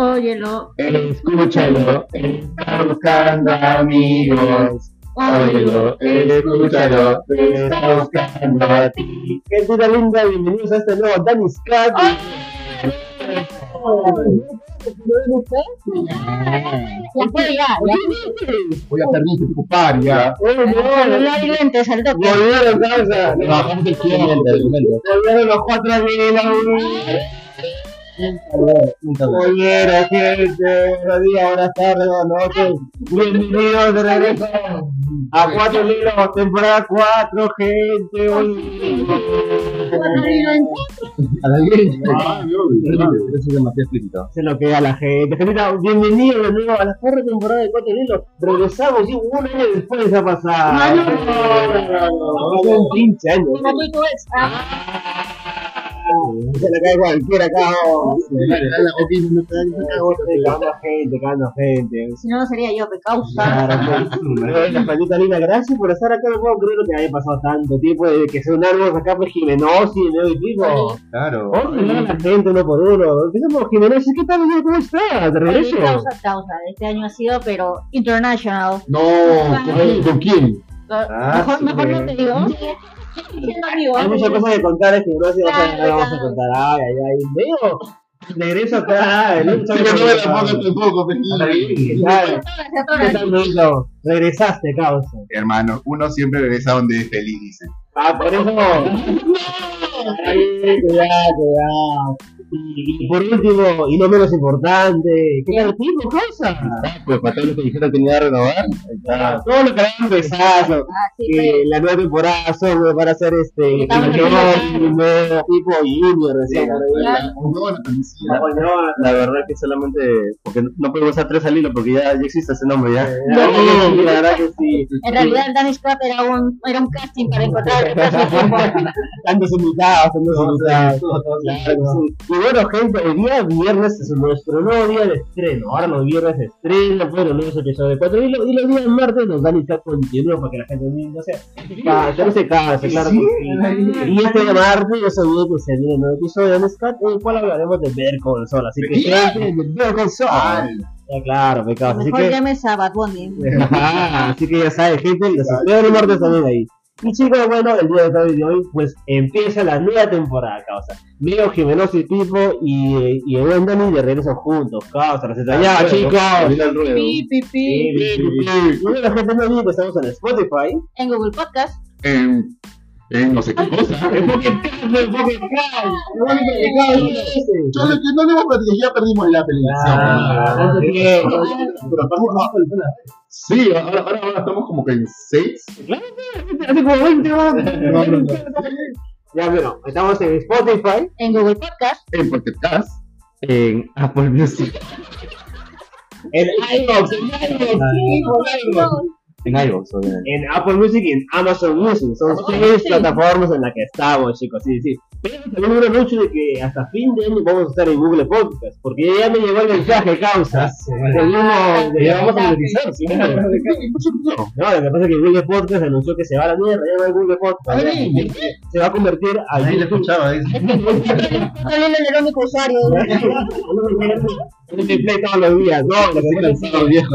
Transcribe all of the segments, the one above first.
Óyelo. Escúchalo, está buscando amigos. Óyelo, escúchalo, está buscando a ti. Gente linda, bienvenidos a este nuevo Danny Scott. Ya ya, ya. Voy a permitir tu paria. Bueno, No hay lentes al toque. volvieron causa. Bajamos el cliente, el momento. Volvieron los cuatro amigos. Volvieron gente, buenos días, buenas tardes, buenas noches. Bienvenidos de regreso a Cuatro Libros, temporada 4, gente. A la gente. Ah, Eso es demasiado explícito. Se lo queda a la gente. Gente, bienvenidos de nuevo a la cuarta temporada de Cuatro Libros. Regresamos y un año después ha pasado. 15 años. Se le cae cualquiera. La no te da ni Cagando gente, cagando gente. Si no, no sería yo, me causa. Claro, pues. La maldita Lina, gracias por estar acá. No puedo creer que haya pasado tanto tiempo desde que se unamos acá pues Jimenosi y Leo y Pico. Claro. Hablar a la gente uno por uno. Empezamos Jimenosi, ¿qué tal? ¿Cómo estás? ¿De regreso? Causa, causa. Este año ha sido, pero international. No, ¿con- ¿con quién? Ah, mejor mejor no te digo. Hay muchas cosas que contar en Jimenosi, no Claro, vamos a contar. Ay, ay, ay. Leo, regreso acá. Que no la tampoco. Regresaste, causa. Hermano, uno siempre regresa donde es feliz, dice. Ah, por eso. Ay, cuidado, cuidado. Y, y por último, y no menos importante, ¿qué tal el tipo, cosa? Pues para todos los que dijeron que no iba a renovar. está. Todo lo que habían empezado, Ah, sí, que la nueva temporada son para hacer este, Estamos campeón, un nuevo tipo junior. Claro. No, la. La verdad que solamente, porque no podemos usar tres al hilo porque ya, ya existe ese nombre ya. No, la verdad que sí. En realidad, el Scott era un, era un casting para encontrar Tantos invitados, tantos invitados. Que sí. Bueno, gente, el día viernes es nuestro nuevo día de estreno. Ahora los viernes se estrena, los lunes episodios de 4 y, lo- y los días martes nos dan y está continúa para que la gente no se canse, no se canse, claro. que sí. Y este martes ya se olvidó que se viene un nuevo episodio de Scat en el cual hablaremos de Ver con el Sol. Así que, gente, de Ver con el Sol. Ya, claro, pecado. Así Mejor que. llames a Bad Bunny. Ajá, Así que ya sabes, gente, los espero el martes también ahí. Y chicos, bueno, el día de hoy, de hoy pues empieza la nueva temporada, causa. Leo, Jimenos y Pipo y, y el buen Dani de regreso juntos, causa, los extrañaba, chicos. Pi, pi, pi. Bueno, la gente no olvide que estamos en Spotify. En Google Podcast. En, en no sé qué cosa. En en. Yo lo que no le hemos platicado, ya perdimos la Ah, tiempo. Pero no, Sí, ahora, ahora, ahora estamos como que en 6. Hace como 20 años. Ya, bueno, estamos en Spotify. En Google Podcast. En Pocket Cast. En Apple Music. En iVoox, en iVoox, en iVoox. En iVoox, obviamente. en Apple Music y en Amazon Music. Son seis plataformas en las que estamos, chicos. Sí, sí. Pero también un anuncio de que hasta fin de año vamos a estar en Google Podcast. Porque ya me llegó el mensaje, causa. De Ya vamos a monetizar, sí. No, lo que pasa es que Google Podcast anunció que se va a la mierda, ya no hay Google Podcast. Se va a convertir a Ahí lo YouTube. escuchaba, dice. También el único usuario. Mi play todos los días, no, lo que pasa es que- viejo.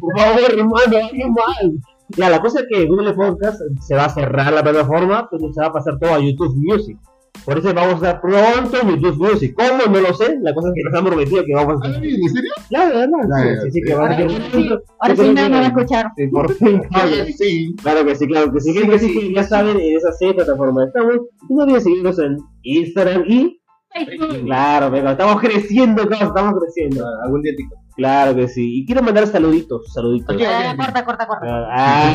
Por favor, hermano, qué mal. Ya, la cosa es que Google Podcast se va a cerrar la plataforma, pero se va a pasar todo a YouTube Music. Por eso vamos a estar pronto en YouTube Music. ¿Cómo? No lo sé. La cosa es que nos han prometido que vamos a estar. ¿En serio? Claro, ¿verdad? Ya, Sí, sí, sí, sí. que van a Ahora sí, ahora sí me van a escuchar. Sí, por fin. Claro que sí. Claro que sí, claro que sí. Que sí, ya saben, en esas seis plataformas estamos. Y no olviden seguirnos en Instagram y. Facebook. Claro, pero estamos creciendo, claro, estamos creciendo. Algún día TikTok. Claro que sí. Y quiero mandar saluditos, saluditos. Ah, corta, corta, corta. Ah,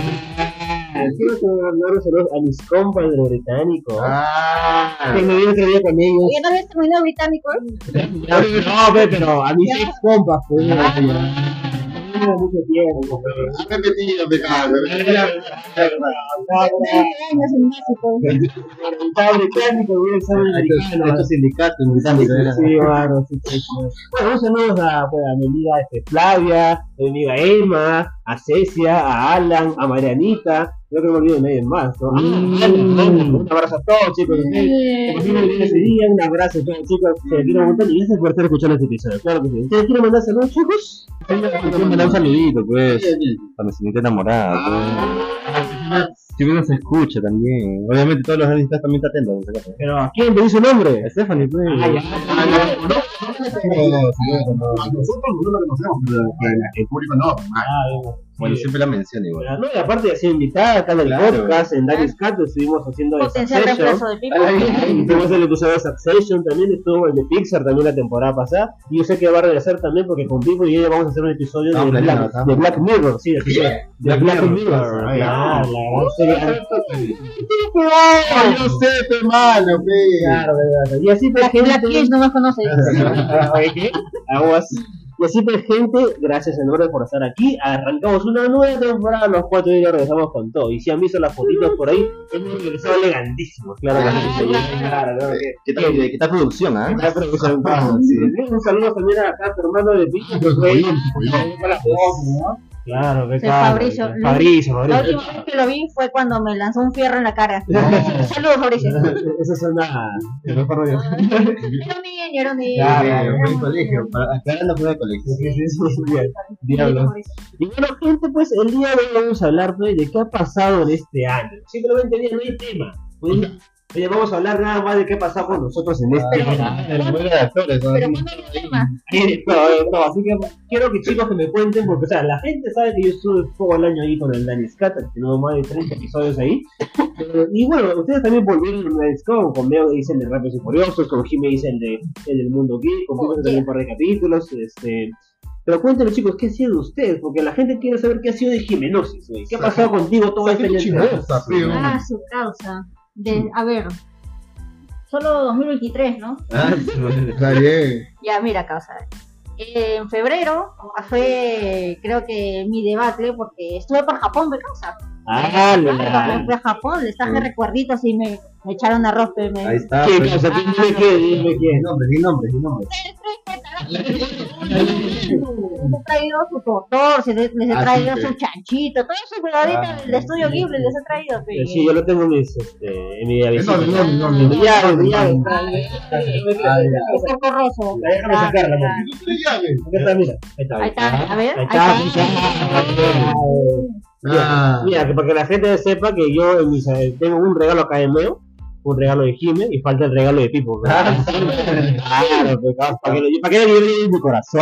quiero mandar saludos a mis compas de los británicos. Ah. Que me vi otro día con ellos. ¿Ya no habías terminado británico? eh? No, pe, pero a mis Ya. ex compas, pues. Mucho tiempo. Sabe americano. Estos sindicatos bueno, un saludo a, pues, este, Flavia, Emma, a Cecia, a Alan, a Marianita, creo que no me olvido de nadie más, ¿no? Mm. Ah, Alan, Alan, un abrazo a todos, chicos. que pasen ese día, un abrazo a todos, chicos. Se les quiero un montón y gracias por estar escuchando este episodio. Claro que sí. ¿Ustedes quieren mandar saludos, chicos? Quiero mandar un saludito, pues, cuando se siente enamorada, pues. Si uno se escucha también. Obviamente todos los artistas también están atentos. Pero ¿a quién pedí su nombre? A Stephanie, pues. Ah, ya. Nosotros no lo conocemos, pero el público no. Bueno, siempre la menciono igual. No, y aparte de ser invitada acá en el Claro. podcast, en Darius Cat, estuvimos haciendo de Potencial Succession. reemplazo de Pipo. Tuvimos el episodio de Succession también, estuvo el de Pixar también la temporada pasada. Y yo sé que va a regresar también porque con Pipo y ella vamos a hacer un episodio Estamos de, planeando, Black, de Black Mirror, sí, así que- de Black Black, Mirror, Mirror. claro, ahí. Claro, la. Ay, yo sé, te malo, pe. Claro, verdad. Y así pues, Black Kids no más conoce. ¿qué? Aguas. Y así pues, gente, gracias enorme por estar aquí. Arrancamos una nueva temporada, los cuatro días regresamos con todo. Y si han visto las fotitos por ahí, hemos regresado elegantísimos, claro que sí. Claro, claro que ¿Qué tal, qué tal producción, ah? Está producción, claro, sí. Un saludo también acá a tu hermano de Pico, que fue ahí. Claro, que Sí, claro. Fabricio. Fabricio, La Fabricio. última vez que lo vi fue cuando me lanzó un fierro en la cara. Saludos, Mauricio. Esa es una. el mejor de- Era un niño, era un niño. Claro, Fue en colegio, aclarando fue en colegio. Diablo. Y bueno, gente, pues el día de hoy vamos a hablar pues, de qué ha pasado en este año. Simplemente no hay tema. Pues, oye, vamos a hablar nada más de qué ha pasado con nosotros en este año. El mundo de actores, ¿no? Pero un tema. No, no, así que quiero que chicos que me cuenten, porque o sea, la gente sabe que yo estuve todo el año ahí con el Danny Scat, tenemos más de 30 episodios ahí. Pero- y bueno, ustedes también volvieron con Scott, con Meo dicen de Rápidos y Furiosos, con Jimmy dicen de el del Mundo Geek, con Pico también un par de capítulos, este... Pero cuéntenme chicos, ¿qué ha sido de ustedes? Porque la gente quiere saber qué ha sido de Jimenosis, güey. ¿Qué ha pasado contigo todo este año? Ah, su causa. De, a ver, solo 2023, ¿no? Ah, Está bien. Ya, mira, causa. Eh, en febrero fue, creo que mi debate, porque estuve por Japón, me causa. Ah, Claro, la... fui a Japón, les traje recuerditos y me, me echaron arroz. Me, Ahí está. ¿Qué pues. cosa? Dime qué, dime qué. Nombre, sin nombre, sin nombre. Les he traído su tortor, se les, he Ah, traído sí, su chanchito, todo su cuidadito Ah, del estudio Ghibli les he traído. pe. Sí, yo lo tengo en mis, este, en mi No, visita. no, no, no, mi llave. Es corroso. Déjame sacarla, Ah, Aquí está, mira. Ahí está. Ahí está, a ver, Ahí ahí está. Ah. Mira, que para que la gente sepa que yo en mis, eh, tengo un regalo acá de Meo, un regalo de Jime y falta el regalo de Pipo. ¿no? Claro, pues, claro, para que lo para que lleve en mi corazón.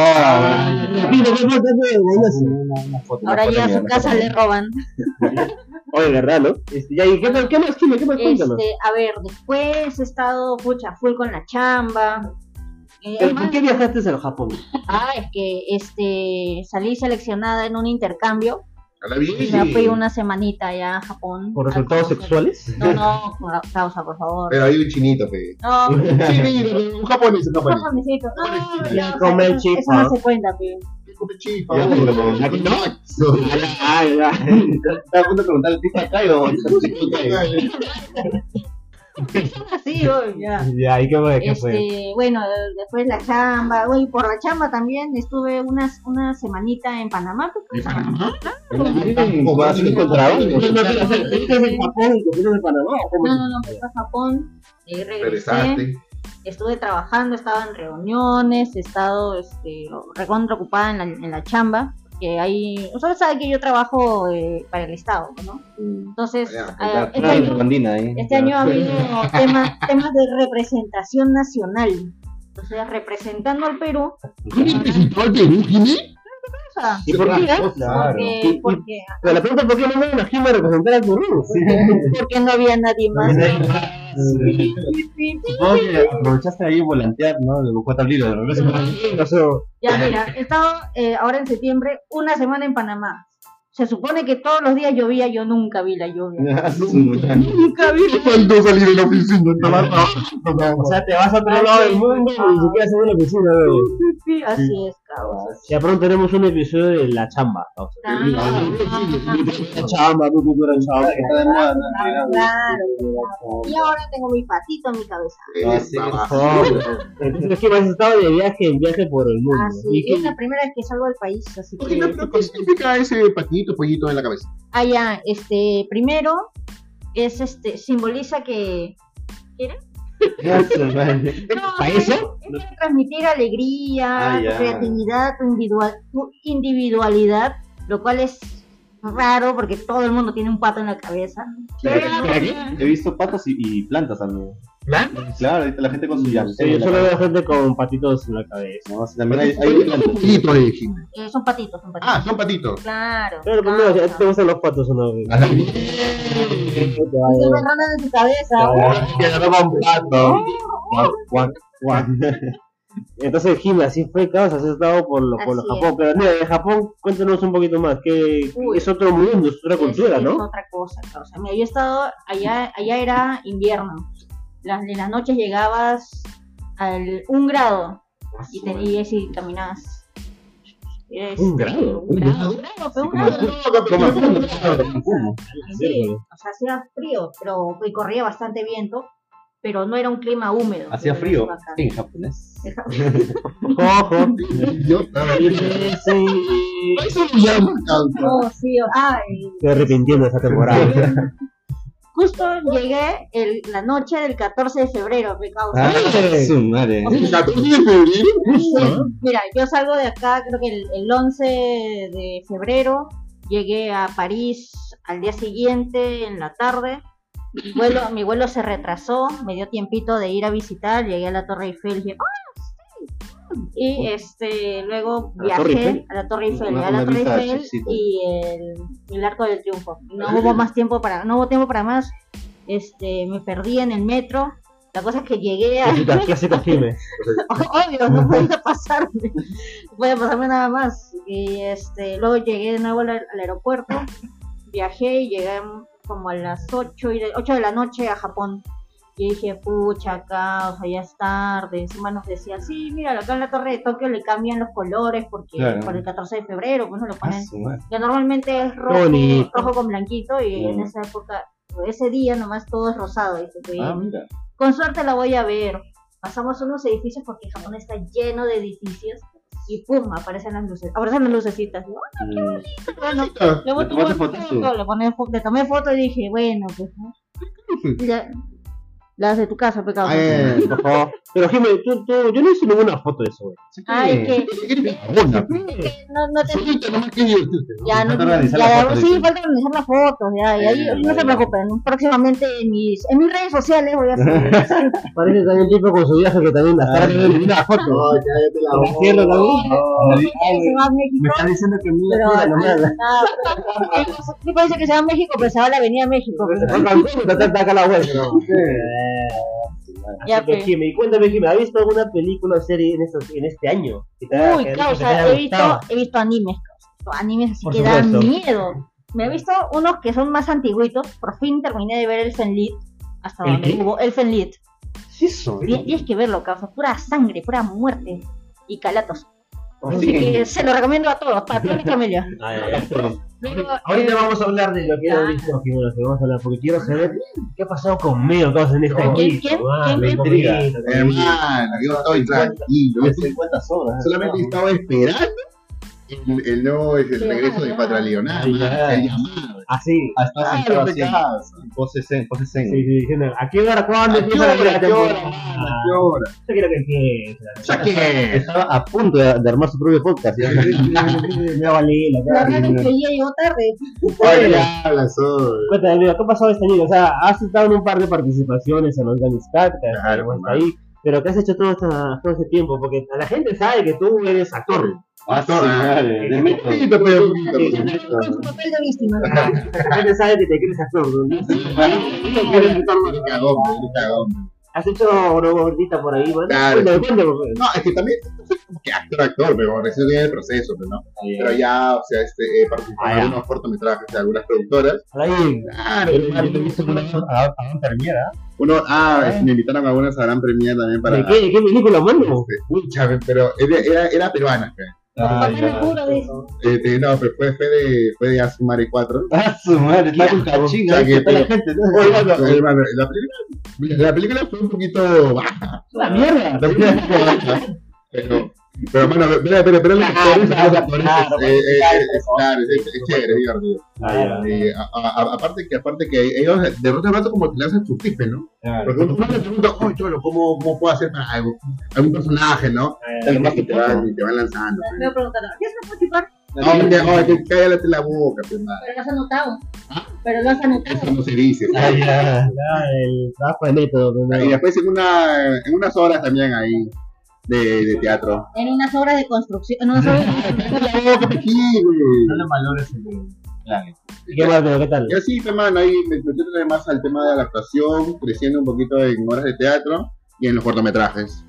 Ahora llega a su casa, le roban. Oye, ¿verdad, no? Este, ya, ¿y qué, más- qué más, Jime? ¿Qué más? Cuéntanos. Este, a ver, después he estado, pucha, full con la chamba. Eh, ¿Pero además- ¿Por qué viajaste al Japón? Ah, es que este salí seleccionada en un intercambio A la bien. me fui una semanita allá a Japón. ¿Por resultados sexuales? No, no, causa, por favor. Pero hay un chinito, pe. No, un Chinito, un japonés, un japonés. japonesito. No, Ya no, come el eso- chip, Eso no ¿no? se cuenta, pe. Come chifa. Ya, Ya, no. Ya. Estaba a punto de preguntarle, ¿tipo acá o Así, hoy, ya. Ya, ¿y qué fue? ¿Qué fue? Este, bueno, después la chamba, uy, por la chamba también estuve unas, una semanita en Panamá. pues, pe, ¿Cómo vas a encontrar? ¿Estás en y Panamá? No, no, no, me fui a Japón, y regresé, estuve trabajando, estaba en reuniones, he estado este, recontra ocupada en la, en la chamba, que hay, ustedes saben que yo trabajo eh, para el Estado, ¿no? Entonces, Ya, eh, este, Claro, año, bandina ahí. este año ha habido temas, temas de representación nacional, o sea, representando al Perú, ¿Presentó al Perú, Jimmy? Sea, ¿Y por qué? Claro. porque, porque, Pero la pregunta es por qué no me imagino a representar al Perú. porque no había nadie más. Supongo que aprovechaste ahí volantear, ¿no? De buscar tablero de regreso. No sé. Ya, mira, he estado eh, ahora en septiembre una semana en Panamá. Se supone que todos los días llovía, yo nunca vi la lluvia. Nunca vi. Faltó salir de la oficina. O sea, te vas a otro lado del mundo y ni siquiera ve la oficina, güey. Así es. Ya pronto tenemos un episodio de La Chamba. Ah, La Chamba, cultura chamba. Claro, claro. Y ahora tengo mi patito en mi cabeza. Eh. Entonces, ¿qué más has estado de viaje en viaje por el mundo? ¿Y es la primera vez que salgo del país, así que... ¿no- no- ¿Qué significa ese patito, pollito en la cabeza? Ah, ya, este, primero, es este, simboliza que... No, ¿Para es- eso? Es para transmitir alegría, Ah, creatividad, tu, individual, tu individualidad, lo cual es raro porque todo el mundo tiene un pato en la cabeza. He visto patos y, y plantas también. ¿Plantas? Claro, ahorita la gente con su llantero. Sí, yo solo veo gente con patitos en la cabeza. No, también hay, hay plantas. De Jimmy. eh, son patitos, son patitos. Ah, son patitos. Claro. Pero claro. primero, ¿a ti ¿te gustan los patos o no? A la Te Se me ronan en tu cabeza. que agarraba un pato. Guac, guac, guac. Entonces, Jimmy, así fue, causa, has estado por, lo, por lo Japón. Pero mira, de Japón, cuéntanos un poquito más. que Uy. Es otro mundo, es otra Es- cultura, es, ¿no? otra cosa, o sea, mira, yo he estado allá, allá era invierno. Las, en las noches llegabas al un grado y, te, y así caminabas. Es- ¿Un grado? Un grado, un grado, pero un grado. O sea, hacía frío, pero y corría bastante viento, pero no era un clima húmedo. Hacía frío en japonés. Ojo. Idiota. Sí. Eso lo llama. No, sí, ah, y- Estoy arrepintiendo de esta temporada. Justo llegué el, la noche del 14 de febrero, me causa. Ah, su madre. ¿El 14 de febrero? Sí, Mira, yo salgo de acá, creo que el, el 11 de febrero, llegué a París al día siguiente en la tarde. Mi vuelo, mi vuelo se retrasó, me dio tiempito de ir a visitar, llegué a la Torre Eiffel y dije, ¡ah, sí! Y este, luego ¿A la Torre viajé Eiffel? a la Torre Eiffel, la Torre y el, el Arco del Triunfo. No hubo más tiempo para, no hubo tiempo para más. Este, me perdí en el metro. La cosa es que llegué a, Jimmy. Obvio, no podía pasarme. No podía pasarme nada más. Y este, luego llegué de nuevo al, al aeropuerto, viajé y llegué como a las 8, y de, 8 de la noche a Japón. Y dije, pucha, acá, o sea, ya es tarde. Encima nos decía, sí, mira, acá en la torre de Tokio le cambian los colores porque Claro. por el 14 de febrero, pues no lo Ah, ponen. Que normalmente es rojo, bonito. rojo con blanquito y en esa época, ese día nomás todo es rosado. Dice, Ah, mira. con suerte la voy a ver. Pasamos unos edificios porque Japón está lleno de edificios y pum, aparecen las luces, aparecen las lucecitas. Digo, "Ah, Mm. bueno, Ah, le, voy- ¿Le tomaste le fotos tú? le, le tomé foto y dije, bueno, pues. ¿no? Las de tu casa, pecado. eh, Por favor. Pero Jimmy, tú, tú, yo no hice ninguna foto de eso, güey. Ay, que no, no te. Ya, no, ya, las sí, falta organizar las fotos, ya, Ya, no se preocupen, próximamente en mis, en mis redes sociales voy a hacer. Parece también tipo con su viaje que también la cara tiene ninguna foto. No, ya, ya te la cierro Me está diciendo que mira, ah, pero- sí parece que se va a México, pero se va a la Avenida México. pues. Está acá la. ¿no? Ya, Así que, pues. Jimmy, cuéntame, Jimmy, ¿has visto alguna película o serie en, estos, en este año? Uy, te causa, haya he visto, he visto animes, animes así Por que dan miedo. Me he visto unos que son más antiguitos, por fin terminé de ver el Fenlit, hasta ¿El donde qué? hubo el Fenlit. ¿Qué es eso? Tien- Tienes que verlo, causa, pura sangre, pura muerte y calatos. Así Sí. que se lo recomiendo a todos, para toda mi familia. Ah, ya, ya. Luego, Ahorita eh, vamos a hablar de lo que ah. he visto, que vamos a hablar, porque quiero saber qué ha pasado conmigo, cosas en este ¿Quién, añito. quién, ah, me intriga. Hermano, yo estoy tranquilo. Yo 50 sobras. solamente estaba esperando el, el nuevo el regreso de Patra ya. El llamado. Así. Ah, Ah, lo así. pecas. Pose zen, pose zen. Sí, sí, diciendo, ¿a qué hora, cuándo ¿A qué empieza la hora? ¿A qué hora? ¿A qué hora? Yo quiero que empiece. ¿Ya qué? Estaba a punto de, de armar su propio podcast. ¿ya? Me va a valer, la cara. verdad es que ya llegó tarde. Hablas hoy. Cuéntame, amigo, ¿qué ha pasado este año? O sea, has estado en un par de participaciones en Organizcat, que Claro, hasta ahí, pero ¿qué has hecho todo, esta- todo ese tiempo? Porque la gente sabe que tú eres actor. Ah, sí, madre, de. Poquito, pero poquito, papel víctima. Sabe que te. Has hecho una gordita por ahí, ¿no? Claro. Pues. No, es que también no soy como que actor, actor, pero recién estoy en el proceso, pues, ¿no? Pero ya, o sea, este, he participado Ah, en algunos cortometrajes de algunas productoras. Ahí, Claro, Yo visto con una a a una premiera. Uno, ah, me invitaron a algunas a Gran Premier también para. ¿de qué, película, mano? Este, pucha, pero era, era, era peruana, juro, dice. Eh, eh, no, pero fue, fue de, fue de Asumare 4. Ah, su madre, está con O sea, que- está la gente, ¿no? Oye, hermano, hermano, la película, la película fue un poquito baja. ¡La mierda! La película fue un poco baja. Pero, pero, hermano, espera, espera, espera, los actores, los actores, eh, eh, eh, es, claro, es, es chévere, es divertido. Ah, Eh, aparte que aparte que ellos de rato a rato como que le hacen sus tips, ¿no? Porque uno le pregunta, oye, cholo, ¿cómo, ¿cómo puedo hacer para algo, algún personaje, no? Y te van, y te van lanzando. Me voy a preguntar, ¿qué es un chupar? No, que, cállate la boca, pues. Pero lo has anotado. Pero lo has anotado. Eso no se dice. Ah, ya. Ya, el trabajo de método, Y después en, una, en unas horas también ahí de, de teatro. En unas obras de construcción. En unas obras de No le valores el. ¿Y qué más, qué tal? Y así, pues, mano, ahí me metí además al tema de la actuación, creciendo un poquito en horas de teatro y en los cortometrajes.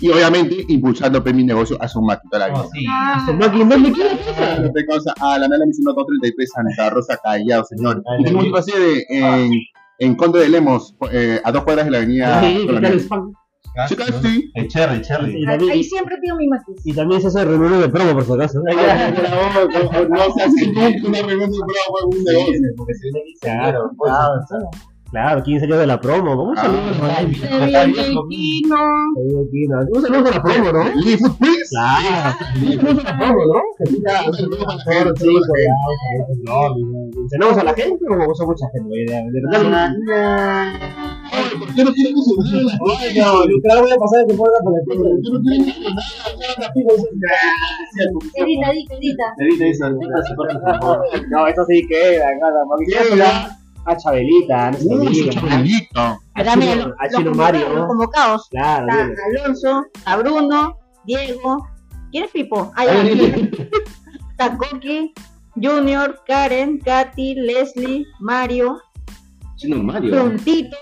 Y obviamente impulsando pues, mi negocio a su máquina la vida. sí. Ah, máquina, ¿dónde quieres? No te cosa, a la mala misión 233 Santa Rosa Callao, señor. Y tengo un espacio de, en, en Conde de Lemos, eh, a dos cuadras de la avenida Sí, Ahí siempre pido mi matiz. y también se hace reunión de promo, por si acaso. No, se hace nunca una reunión de bravo en un negocio. Porque se viene aquí Claro, claro, claro, 15 años de la promo. ¿Cómo un saludo? Un saludo a la promo, ¿no? Lee Food Quiz. Claro, un saludo a la promo, ¿no? Que sí, ya, Un saludo para la todos gente, los chicos, ya, no, no, ¿Tenemos a la gente o son mucha gente? De, de verdad, Oye, ¿por qué no quieren que se las Ay, no, literal voy a pasar de temporada por el ¿Por qué no quieren que se unan? Edita, edita, edita. Edita dice, "Edita, se favor". No, eso sí queda, cada Queda. A Chabelita, a amiga. ese chavalito. A Chino, a Mario, Los ¿no? convocados. Claro, dile. Alonso, a Bruno, Diego. ¿Quién es Pipo? Ah, ya. Coqui, Junior, Karen, Katy, Leslie, Mario, Chino Mario. Puntito,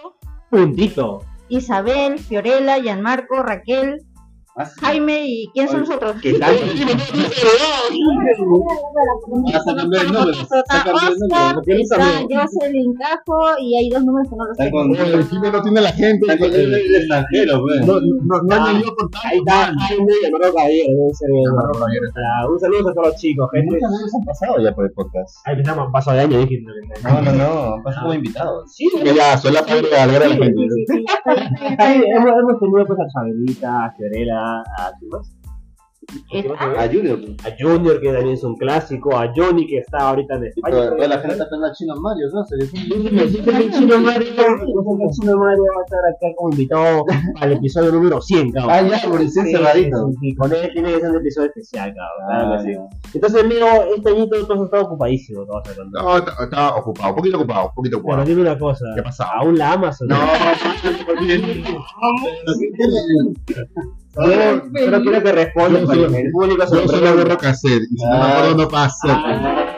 Puntito. Isabel, Fiorella, Gianmarco, Raquel, Ah. Jaime y ¿quién son los otros? ¿Qué tal? Ah, se cambió el número. Se Está cambió el Oscar, número. está Jocelyn Cajo y hay dos números que no los tengo. con El Jimmy no tiene la gente. Está con el extranjero, pues. No, no, no han ido con Ahí está, Jaime y Amaro Caballero. Ah, Un saludo a todos los chicos, gente. Muchos años han pasado ya por el podcast. Ahí empezamos, paso de año. No, no, no. Han pasado como invitados. Sí, Que ya, soy padre de Algar a la gente. Hemos tenido pues a Chabelita, a Fiorella, a ¿quién más? A Junior. A Junior, que también es un clásico, a Johnny, que está ahorita en España. Toda toda la gente está con la Chino Mario, ¿no? Se le El Chino Mario, el Chino Mario va a estar acá como invitado al episodio número 100, cabrón. Ah, ya, por el Sí, cerradito. sí, sí, con él tiene que ser un episodio especial, cabrón. Ah, sí. Entonces, Leo, este añito tú has estado ocupadísimo, te vas a contar. No, está- estaba ocupado, un poquito ocupado, un poquito Pero ocupado. dime una cosa, ¿Qué pasa? ¿aún la amas o no? No, Solo solo quiero que respondas Yo para solo- que el público se yo lo solo agarro cassette y si no me Ah. acuerdo no pasa. Ah,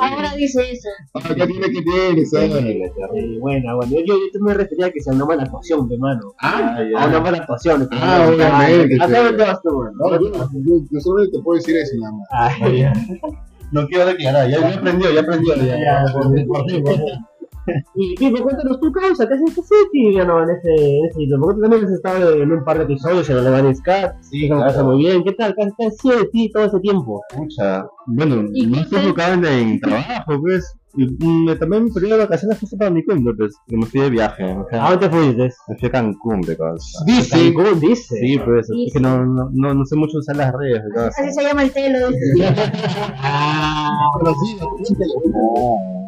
Ahora dice eso. Ah, ¿Qué tiene que tiene? ¿sabes? sí, buena, bueno. Yo, yo, yo me refería a que sea una mala actuación, mi hermano. Ah, A una mala actuación. Ah, no- obviamente, ¿A sí. dónde vas tú, hermano? no, yo, yo- yo solamente te puedo decir eso nada más. Ah, ya. No quiero declarar, ya, ya aprendió, ya aprendió. Ya, Ya, por por por fin. Y Pipo, cuéntanos tu causa, ¿qué haces que ya no en ese, en ese título? Porque tú también has estado en un par de episodios en Alemania Scat, Sí, como pasa claro. muy bien, ¿qué tal? ¿Qué qué ha sido de ti todo ese tiempo? Pucha, bueno, ¿Y no estoy enfocado en, en trabajo, pues. Y, mm, también mi periodo de vacaciones fue para mi cuenta, pues. Que me fui de viaje. Me ¿A dónde fuiste? me fui a Cancún, de cosas. Dice, Cancún, dice. Sí, pues. Es que no, no, no, no sé mucho usar las redes, de cosas. Así se llama el telo. Ah, conocido,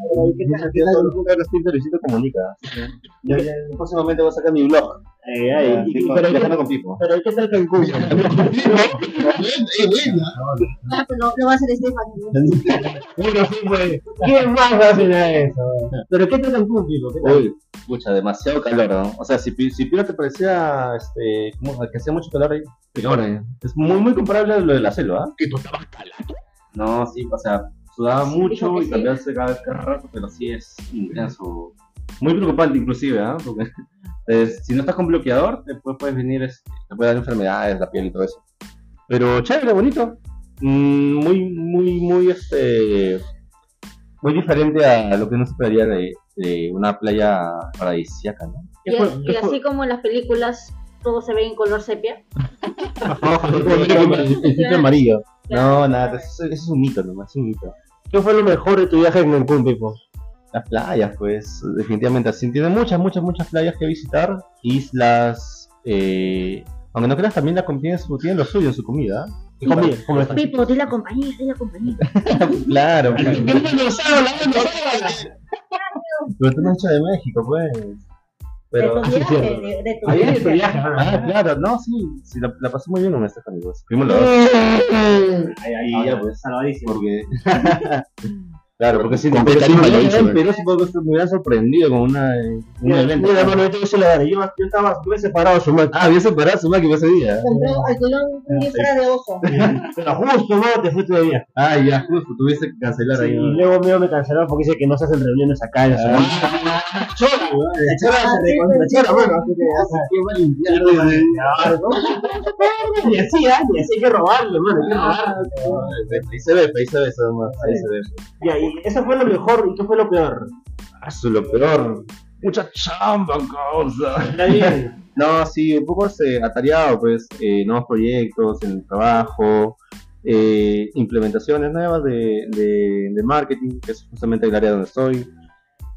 Luisito Comunica. que Yo ya próximamente voy a sacar mi blog. Eh, ay, Ah, y- pero, viajando ¿qué, con Pipo. pero ¿qué tal Cancún? Es buena. Ah, pero lo, lo va a hacer Estefan. Bueno, sí, pues. ¿Quién más va a hacer eso? Pero ¿qué tal Cancún, tal? Uy, pucha, demasiado calor, ¿no? O sea, si, Pi- si Piro te parecía este, como que hacía mucho calor ahí, peor, ¿eh? Es muy, muy comparable a lo de la selva, ¿ah? Que tú estabas calado. No, sí, o sea, sudaba Sí, mucho y sí. cambiarse cada, cada rato, pero sí es intenso. Muy preocupante inclusive, ¿ah? Porque pues, si no estás con bloqueador, después puedes venir, este, te puede dar enfermedades, la piel y todo eso. Pero chévere, bonito. Mm, muy, muy, muy, este... Muy diferente a lo que uno esperaría de, de una playa paradisíaca, ¿no? Y, y así como en las películas, todo se ve en color sepia. Filtro amarillo. No, nada, eso, eso es un mito nomás, es un mito. ¿Qué fue lo mejor de tu viaje en Cancún, Pipo? Las playas, pues, definitivamente. Así, tiene muchas, muchas, muchas playas que visitar. Islas. Eh, aunque no creas, también la comida tiene, lo suyo en su comida. ¿Qué comida? ¿Cómo está? Pipo, di la compañía, di la compañía. claro, pues. Pero tú no has hecho de México, pues. Pero. de tu viaje, cierto. de, de tu Ahí es tu viaje. viaje, Ah, claro, no, sí, sí la, la pasé muy bien con amigos. Fuimos los dos. Ahí, ahí, ya, pues. salvadísimo. Porque. claro, porque si pero si me en ¿eh? Perú, supongo que me hubiera sorprendido con una, eh, un Mira, evento. mira, hermano, yo decir la verdad. Yo, yo estaba, yo separado su máquina. Ah, había separado su máquina ese día. Compró, alquiló un disfraz de oso. Pero justo, no, te fuiste de viaje. Ah, ya, justo, tuviste que cancelar Sí, ahí. y ¿no? luego mío me cancelaron porque dice que no se hacen reuniones acá en la ciudad. Chola, weón. La chola Ah, se recontra chola, sí. bueno, así. Y así, ¿ah? Y así hay que robarlo, hermano, hay que robarlo. Ahí se ve, ahí se ve eso nomás, ahí se ve. Eso fue lo mejor, ¿y qué fue lo peor? Ah, su lo peor. Mucha chamba, causa. Está bien. No, sí, un poco este, atareado, pues, eh, nuevos proyectos en el trabajo, eh, implementaciones nuevas de, de, de marketing, que es justamente el área donde estoy.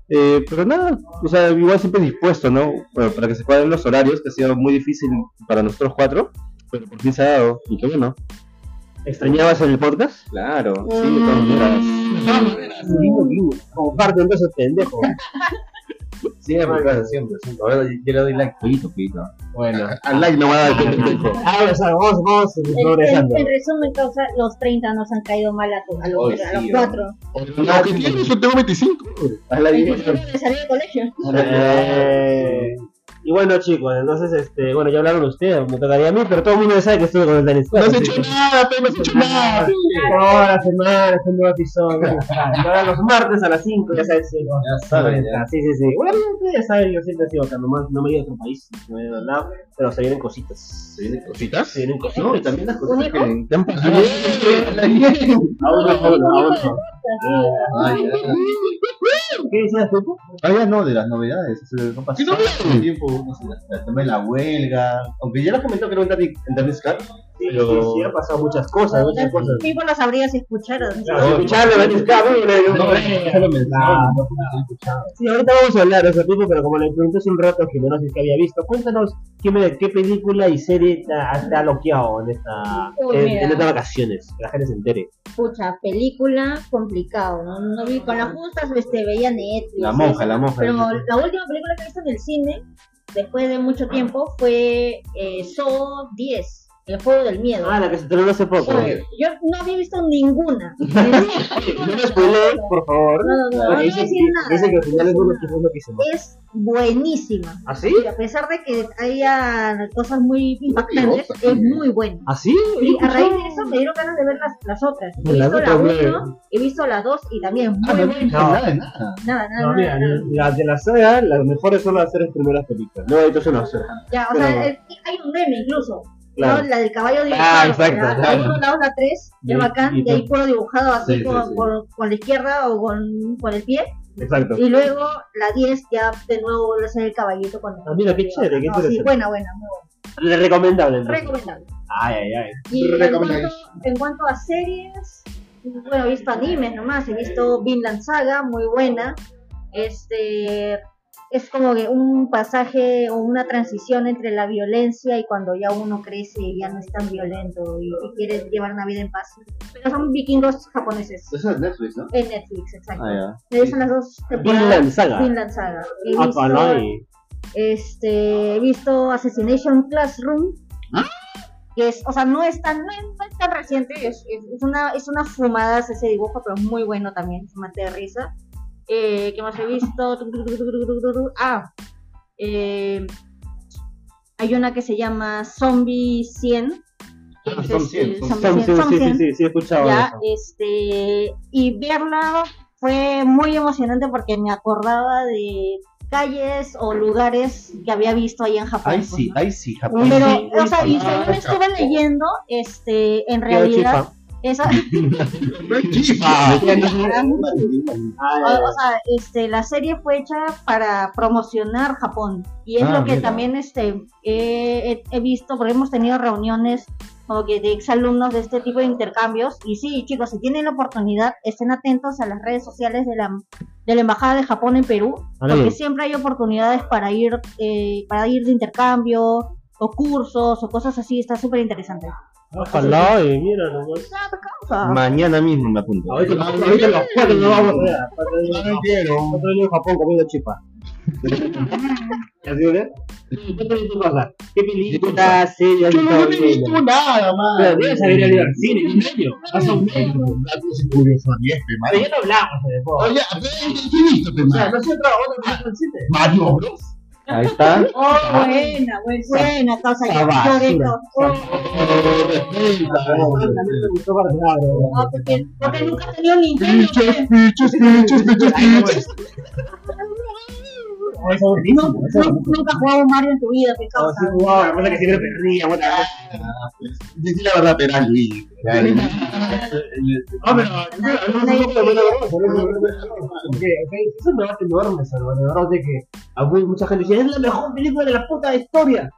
Eh, pero nada, o sea, igual siempre dispuesto, ¿no? Bueno, para que se cuadren los horarios, que ha sido muy difícil para nosotros cuatro, pero por fin se ha dado, y qué bueno. ¿Extrañabas en el podcast? Claro, sí, de todas maneras. Comparte entonces, pendejo. Siempre, claro, siempre, siempre. A ver, yo le doy like, poquito, poquito. Bueno. Al like no va a dar el pendejo. Ah, o sea, En, en, progresando. en resumen, causa, los 30 nos han caído mal a, a los, Oy, a los sí, cuatro. Lo que tienes, yo tengo 25. Haz la Incluso dieta. me salí del colegio. Eh, y bueno, chicos, entonces, este, bueno, ya hablaron ustedes, me tocaría a mí, pero todo el mundo ya sabe que estuve con el Dennis. No has hecho nada, pe, no has hecho nada. Toda la semana, es un nuevo episodio. Ahora los martes a las 5, ya sabes. Sí, Ya saben, ya. Sí, sí, sí. Bueno, ustedes ya saben, yo siempre he sido acá, nomás no me he ido a otro país, no me he ido a lado, pero se vienen cositas. Se vienen cositas. Se vienen cositas. No, y también las cosas ¿Un que te han pasado. Aún no, aún no, aún no. Ah, ya. ¿Qué decías tú? Ah, ya no, de las novedades. ¿Qué novedades? tiempo. No sé, el tema de la huelga. Aunque ya lo comentó que era un David en David Scar. Sí, Pero- sí, sí, han pasado muchas cosas, muchas cosas. Pipo lo sabría si escucharon. Claro, No, no. Sí, ahorita vamos a hablar de ese tipo, pero como le pregunté hace un rato a Jimena si es que había visto, cuéntanos qué, película y serie te ha, bloqueado en, esta, Uy, en, mira. en estas vacaciones, que la gente se entere. Pucha, película complicado, ¿no? No vi con las justas, este, veía Netflix. La monja, la monja. Pero la última película que he visto en el cine, después de mucho tiempo, fue eh, Saw 10, El Juego del Miedo. Ah, la que se estrenó hace poco. Yo no había visto ninguna. No me spoilees, por favor. No, no, no, no Porque voy a dicen, decir nada. dicen que al final es que es hicimos. Buenísima. ¿Ah, sí? Y a pesar de que haya cosas muy impactantes, Mentirosa. es muy buena. ¿Ah, sí? Y a raíz de eso me dieron ganas de ver las, las otras. He visto la otras, 1, he visto la 2 y también muy Ah, no, buena. no, nada de nada. Nada, nada, No, nada, mira, nada. las de la saga, las mejores son las tres primeras películas. No, entonces no. Ya, o Pero- sea, es- hay un meme incluso. Claro. ¿no? La del caballo Ah, dibujado. exacto, ¿ya? La claro. 1, la 2, la 3, Y- es bacán, y- y ahí puro dibujado así Sí, sí, con, sí. Con, con la izquierda o con, con el pie. Exacto. Y luego la 10 ya de nuevo vuelve a ser el caballito cuando. Ah, mira, qué chévere, qué No, sí, interesante. buena, buena, muy buena. Le recomendable. entonces. Recomendable. Ay, ay, ay. Y en Recomendable. cuanto, en cuanto a series, bueno, he visto animes nomás, he visto Vinland Saga, muy buena. Este es como que un pasaje o una transición entre la violencia y cuando ya uno crece y ya no es tan violento y, y quiere llevar una vida en paz. Pero son vikingos japoneses. Eso es Netflix, ¿no? En Netflix, exacto. Ah, Esas son las dos temporadas. Vinland Saga. Vinland Saga. He Ah, visto, este, he visto Assassination Classroom. Que es, o sea, no es tan, no es, tan reciente, es, es, una, es una fumada ese dibujo, pero muy bueno también, es mate de risa. Eh, ¿Qué más he visto? Ah, eh, hay una que se llama Zombie 100. Ah, que Son es, 100, son Zombie Sí, sí, 100, sí, sí, 100. sí, sí, he escuchado Ya, eso. este, y verla fue muy emocionante porque me acordaba de calles o lugares que había visto ahí en Japón. Ay, sí, ay, sí, Japón. Pero, Sí, o sea, y según estuve leyendo, este, en realidad, chifa. esa, No es chifa. o, o sea, este, la serie fue hecha para promocionar Japón y es Ah, lo que mira. también este, he, visto, porque hemos tenido reuniones como que de exalumnos de este tipo de intercambios y sí, chicos, si tienen la oportunidad, estén atentos a las redes sociales de la, de la Embajada de Japón en Perú, porque siempre hay oportunidades para ir, eh, para ir de intercambio o cursos o cosas así, está súper interesante. Ojalá, y mira nomás. Ah. Mañana mismo me apunto. Ahorita, ahorita los cuatro nos vamos a ver. Días No quiero. días en Japón comiendo chipa. ¿Ya se ve? ¿Qué película, serie Yo no he visto nada, Pero ido al cine, un año. Hace un Pero ya no hablamos de. Oye, ¿qué he visto, pe, O sea, man? no sé otra otra película del cine. Mario Bros. Ahí está. Oh, buena, buena, buena causa. Bro. No, porque, porque nunca he tenido Nintendo. Pichos, pichos, pichos, pichos, Ay, pichos. No, eso es buenísimo. Eso es. Nunca has jugado Mario en tu vida, qué No, causa. sí, wow, la cosa que siempre perdía, buena Sí, sí, la verdad, pero Luis. No, pero. Porque, ok, es un debate enorme, Salvador, de verdad, de que mucha gente dice, es la mejor película de la puta historia.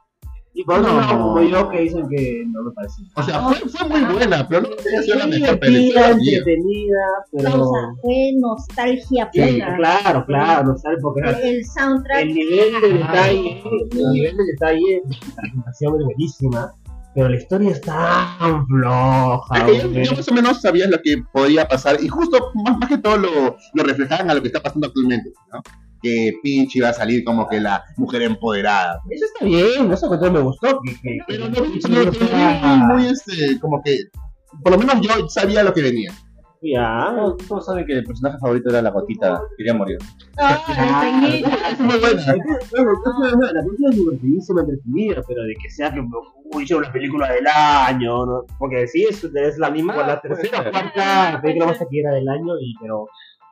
Y por otro No. lado, como yo, que dicen que no me parece. O sea, fue, fue muy buena, pero no debería ser la mejor película. entretenida, pero... Causa, fue nostalgia Sí, pura. claro, claro, no sabe porque El, el soundtrack. el nivel de detalle, el nivel de detalle, la presentación es buenísima, pero la historia está tan floja. Es que yo, más o menos sabía lo que podía pasar y justo más, más que todo lo, lo reflejaban a lo que está pasando actualmente, ¿no? Que Peach iba a salir como que la mujer empoderada. Eso está bien, eso que todo me gustó. Que, que, Pero no, que- no, no, muy, este, como que, por lo menos yo sabía lo que venía. Ya, Todos, saben que el personaje favorito era la gotita. Quería morir. Ah, el pequeñito. Es muy buena. La película es divertidísima, entretenida, pero de que sea que yo la película del año, ¿no? porque sí, es, es la misma, Ah, la tercera o cuarta película más taquillera del año, y, pero,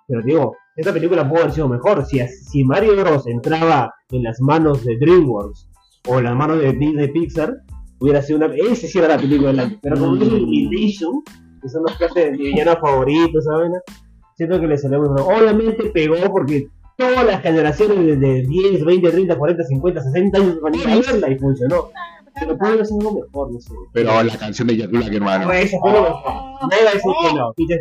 pero digo, esta película pudo haber sido mejor. Si, si Mario Bros. entraba en las manos de DreamWorks o en las manos de Disney Pixar, hubiera sido una. Esa sí era la película del año, pero como es Illumination, que son que hacen mi villano favorito, ¿saben? Siento que le salió muy. Obviamente pegó porque todas las generaciones de, de 10, 20, 30, 40, 50, 60 años van a verla y funcionó. Pero puede haber sido algo mejor, no sé. Pero la canción de Jack Black, hermano. Pues, eso fue lo mejor. Nadie va a decir que no. Piches.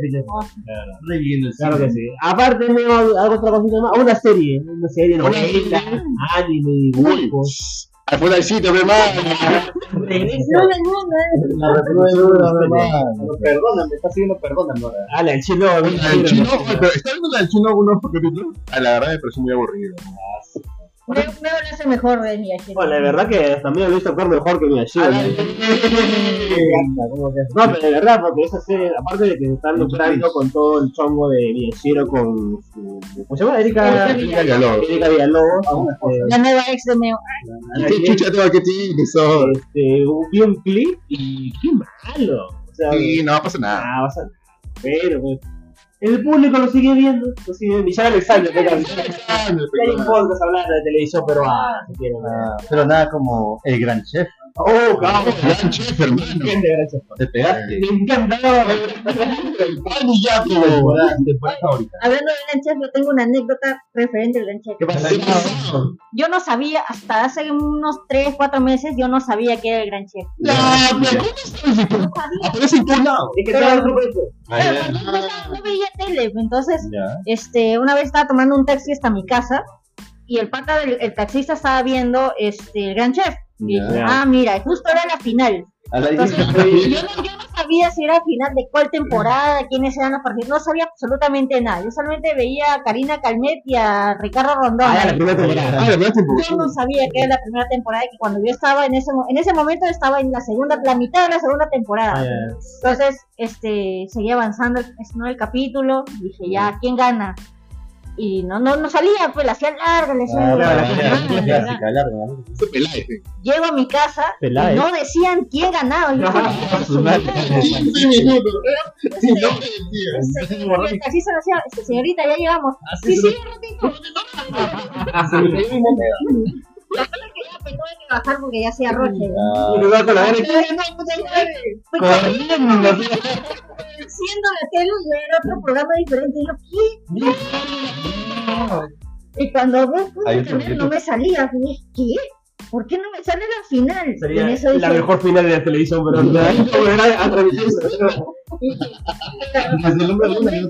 Reviviendo el Claro que sí. Aparte, me hago otra cosita más. Una serie. Una serie, Una novela, serie. anime, Uy, dibujos. al final del sitio, mi hermano. No, del mundo, eh. La hermano. Perdóname, está siguiendo perdóname el chino. El chino, oye, pero ¿está viendo la del chino algunos capítulos? Ah, la verdad me pareció muy aburrido. Veo veo lo hace mejor de Miyagi. Bueno, la verdad que también lo he visto actuar mejor que Miyashiro. Ah, ¿no? No, pero de verdad, porque esa serie, aparte de que están lucrando con todo el chongo de Miyashiro con su. ¿Cómo se llama? Erika. Erika Villalobos. Erika Villalobos. este, La nueva ex de Meo. ¿Qué chucha tengo que tiene eso? este, vi un clip y qué malo. O sea, Sí, no pasa nada. ah, vas a- pero pues, el público lo sigue viendo, lo sigue viendo. Y ya Alexander, que ya hay un podcast hablando de televisión peruana, si quieren. Ah, pero nada como el gran chef. Oh, cabrón. Gran chef, hermano. Gracias. Te pegaste. Me encanta. El pan y ya, como. Hablando de Gran Chef, yo tengo una anécdota referente al Gran Chef. ¿Qué pasa? ¿Qué pasó? Yo no sabía, hasta hace unos 3, 4 meses, yo no sabía que era el Gran Chef. Ya, pero ¿cómo sabes? No sabía. Aparece en todos lados. Es que todo el grupo no, no- no veía tele, entonces este, una vez estaba tomando un taxi hasta mi casa y el pata del el taxista estaba viendo este, el Gran Chef. Y ah, mira, justo era la final. Entonces, yo, no, yo no sabía si era final de cuál temporada, quiénes eran los partidos, no sabía absolutamente nada. Yo solamente veía a Karina Calmet y a Ricardo Rondón. Ah, la primera temporada. Ah, la verdad es Yo no sabía que era la primera temporada y que cuando yo estaba en ese, en ese momento estaba en la segunda, la mitad de la segunda temporada. Ah, ya. Entonces, este, seguía avanzando el, es- ¿no? el capítulo, dije, ya, ¿quién gana? Y no, no, no salía, pues la hacía larga, le hacía. Llego a mi casa y no decían quién ganaba. Yo, su madre. 15 minutos. Y no me decías. y el taxista me decía, este, señorita, ya llegamos. Sí, sí, un ratito. La cosa es que ya me tuve que bajar porque ya hacía roche. Ah, Y luego con la viendo la tele y era otro programa diferente. Y yo, ¿qué? Y cuando busco no me salía. Y dije, ¿qué? ¿Por qué no me sale la final? Sería en eso la mejor final de la televisión, pero no. Desde el hombre luna, yo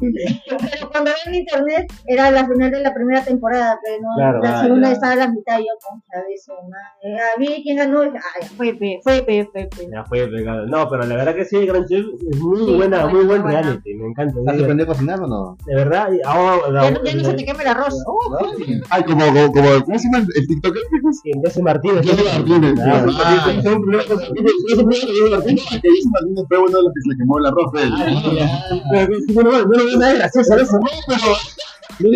Pero cuando veo en internet era la final de la primera temporada, pero no, Claro, la ah, segunda ya. estaba a la mitad yo, concha de eso, madre. A mí, ¿quién ganó? Ah, ya, fue, pe, fue, pe, fue, pe. Ya fue pegado. No, pero la verdad que sí, Gran Chef es muy Sí, buena, muy buen buena. reality. Me encanta. ¿Has aprendido a cocinar o no? de verdad, y ahora. Ya, no- ya no se te queme el arroz. Ay, como, como, como, ¿cómo se llama el el TikToker? Jesse Martínez. Jesse Martínez. Claro. Ah, Jesse Martínez, que Martínez fue uno de los que se le quemó pues. Pero, pero, bueno, no, no, no, nada gracioso eso. No, pero Es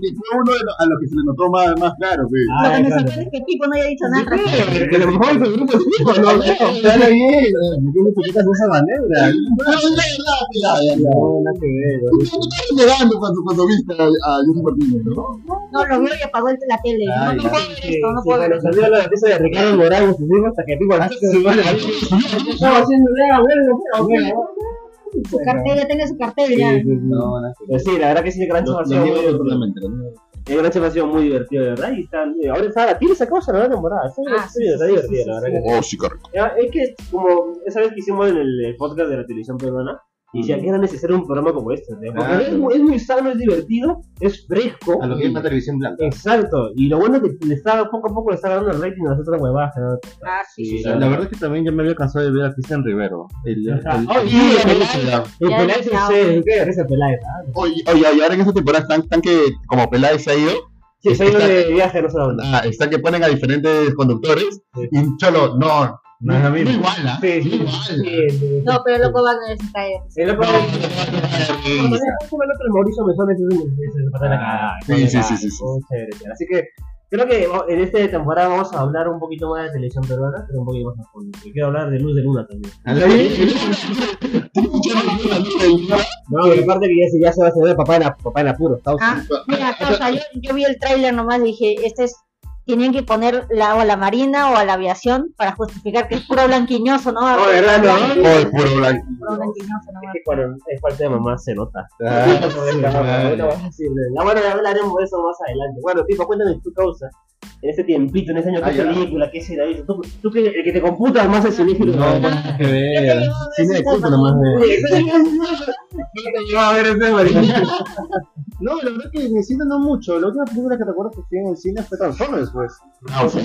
que fue uno de los, a los que se le notó más, más claro. pues. Lo que me claro. sorprende es que Pipo no haya dicho nada. Que a lo mejor es el grupo de chicos, no, no, habla bien, me tiene etiquetas de esa manera. No, ver. Tú estabas llorando cuando, cuando viste a, Martínez, ¿no? No, lo vio y apagó el- la tele. Ah, no, no puedo ver esto, no sí, puedo ver bueno, esto. salió la noticia de Ricardo Morales, hasta que Pipo estaba haciendo ya, bueno, bueno, bueno. Su cartel, ya tiene su cartel ya. Sí, sí, sí. No, nada. Pero sí, la verdad que sí, el gran Chef ha Los sido muy divertido. ¿no? El gran ha sido muy divertido, de verdad. Y están, ahora está, la tiene esa cosa la nueva temporada. Sí, Ah, sí, está sí, divertido, sí, la sí, verdad que. Oh, sí, correcto. Es que, como esa vez que hicimos en el eh, podcast de la televisión peruana, y decía que era necesario un programa como este. ¿no? Porque Claro. es, muy, es muy sano, es divertido, es fresco. A lo que es una televisión blanca. Exacto, y lo bueno es que le está, poco a poco le está ganando el rating a las otras huevadas. ¿no? Ah, sí, sí. Sí, La, la verdad es que también ya me había cansado de ver a Cristian Rivero. El, el, Ajá. el- Oh, el- Peláez. Es eh, ¿qué? Ese Peláez, ¿ah? Oye, oye, y ahora en esta temporada están, están que, como Peláez se ha ido, Sí, se ha ido de viaje, no sé dónde. ah, están que ponen a diferentes conductores, Sí. y Cholo, no, No es lo mismo. igual, ¿ah? Sí, sí, igual. sí. No, pero loco van a se cae. El otro, el otro, el Mauricio Mesones es un es el pata de la cagada. Sí, sí, sí. Muy chévere. Así que creo que en esta temporada vamos a hablar un poquito más de televisión peruana, pero un poquito más a fondo. Y quiero hablar de Luz de Luna también. No, y aparte que ya se, ya se va a hacer papá en, papá en apuro. Está Ah, mira, causa, yo, yo vi el tráiler nomás y dije, este es, tenían que poner la, o a la marina o a la aviación para justificar que es puro blanquiñoso, ¿no? No, ¿verdad, no? Oh, el puro blanquiñoso Es que cuando es parte de mamá se nota. Ah, Bueno, vamos a decirle. La bueno, ya hablaremos de eso más adelante. Bueno, tipo, cuéntame tu causa. En ese tiempito, en ese año, Ah, ¿qué ya. película? ¿Qué será eso? Tú, tú que, el que te computa más el cinéfilo. No, no que ver. Cine de culto nomás. a ver ese marido. No, la verdad es que en el cine no mucho. La última película que recuerdo que fui en el cine fue Transformers, pues. Ah, o sea,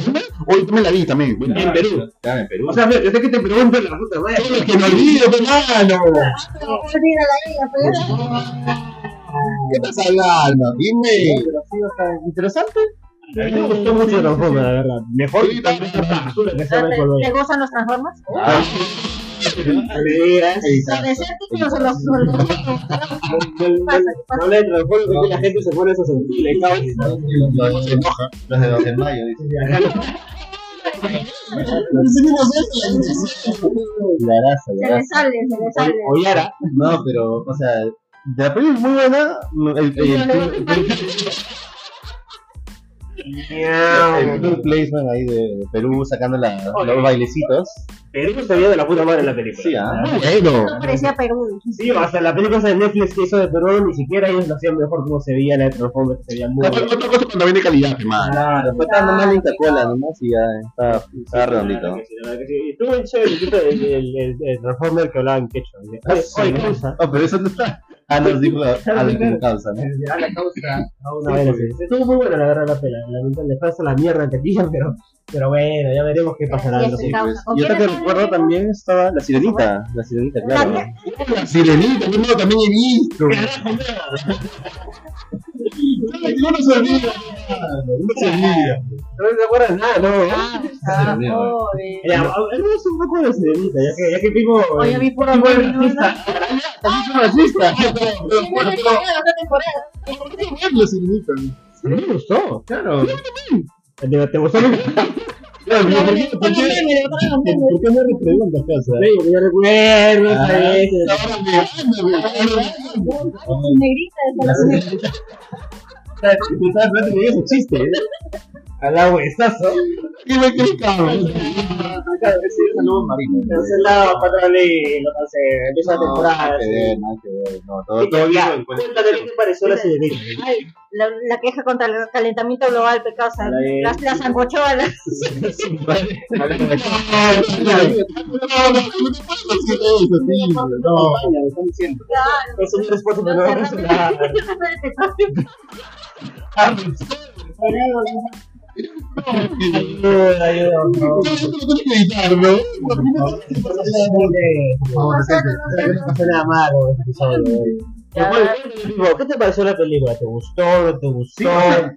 Hoy tú me la vi también. Bueno, En Perú. Claro, en Perú. O sea, yo sé que te pregunto la puta madre. Lo que me olvido, hermano. Olvídala ella, pues. ¿Qué estás hablando? Dime. Pero sí, o sea, interesante. A mí me gustó mucho Transformers, la verdad. Mejor que que ¿Te, gustan los Transformers? Ah, No Transformers porque la gente se pone eso sensible, cabrón. Se enoja. los de 2 de mayo, dice. La raza, Se le sale, se le sale. O Yara. No, pero, o sea, de la peli es muy buena. El, el, el, product placement ahí de, Perú sacando la, Oye. los bailecitos. Perú se veía de la puta madre en la película. Sí, ah. Muy bueno. No parecía Perú. Sí, hasta la película de Netflix que hizo de Perú, ni siquiera ellos lo hacían mejor como se veía la de Transformers, se veía muy Otra, bien. otra cosa cuando viene calidad, hermano. Claro, fue tan nomás la cola nomás y ya está, está redondito. Estuvo en chévere el, el, el, Transformer que hablaba en quechua. Oye, oye, causa. Oh, pero eso no está. Ah, nos dijo a la como causa, ¿no? A la causa. A una vez, sí. Estuvo muy buena la verdad la pela. Lamentablemente le pasa la mierda en taquilla, pero, pero bueno, ya veremos qué pasará. Sí, en los sí, siguientes. causa. ¿Con Y otra quién que está? recuerdo también estaba la sirenita. La sirenita, claro. La sirenita, yo no, también he visto. Yo no se olvida. No se olvida. No se nada, ¿no? Ah, Ah, joder. Ya, un poco de Sirenita, ya que, ya que Pico. Oye, bueno, ¿no? racista. También soy racista. Sí, no te la. Sí, me gustó. Claro. ¿Te, gustó? Sí, ¿por qué- por qué-. ¿Por qué preguntas, casa? yo recuerdo esa Ah. vez. Ahora me anda, Negrita, esa la negrita. Estaba esperando que digas un chiste, ¿eh? Al agua, estazo. ¿Qué me cabrón? Saludos marinos. Cancelado, patrón y lo cancelé. Empieza la temporada. Nada que ver, nada que ver. No, todo, Sí, todo ya, bien. pues. Cuéntame qué te pareció la sirenita. La, la queja contra el calentamiento global Ay. las, las angocholas. No, Es un respuesta, pero no es nada. Ayuda, ayuda. ¿Qué te pareció la película? ¿Te gustó? ¿No te gustó?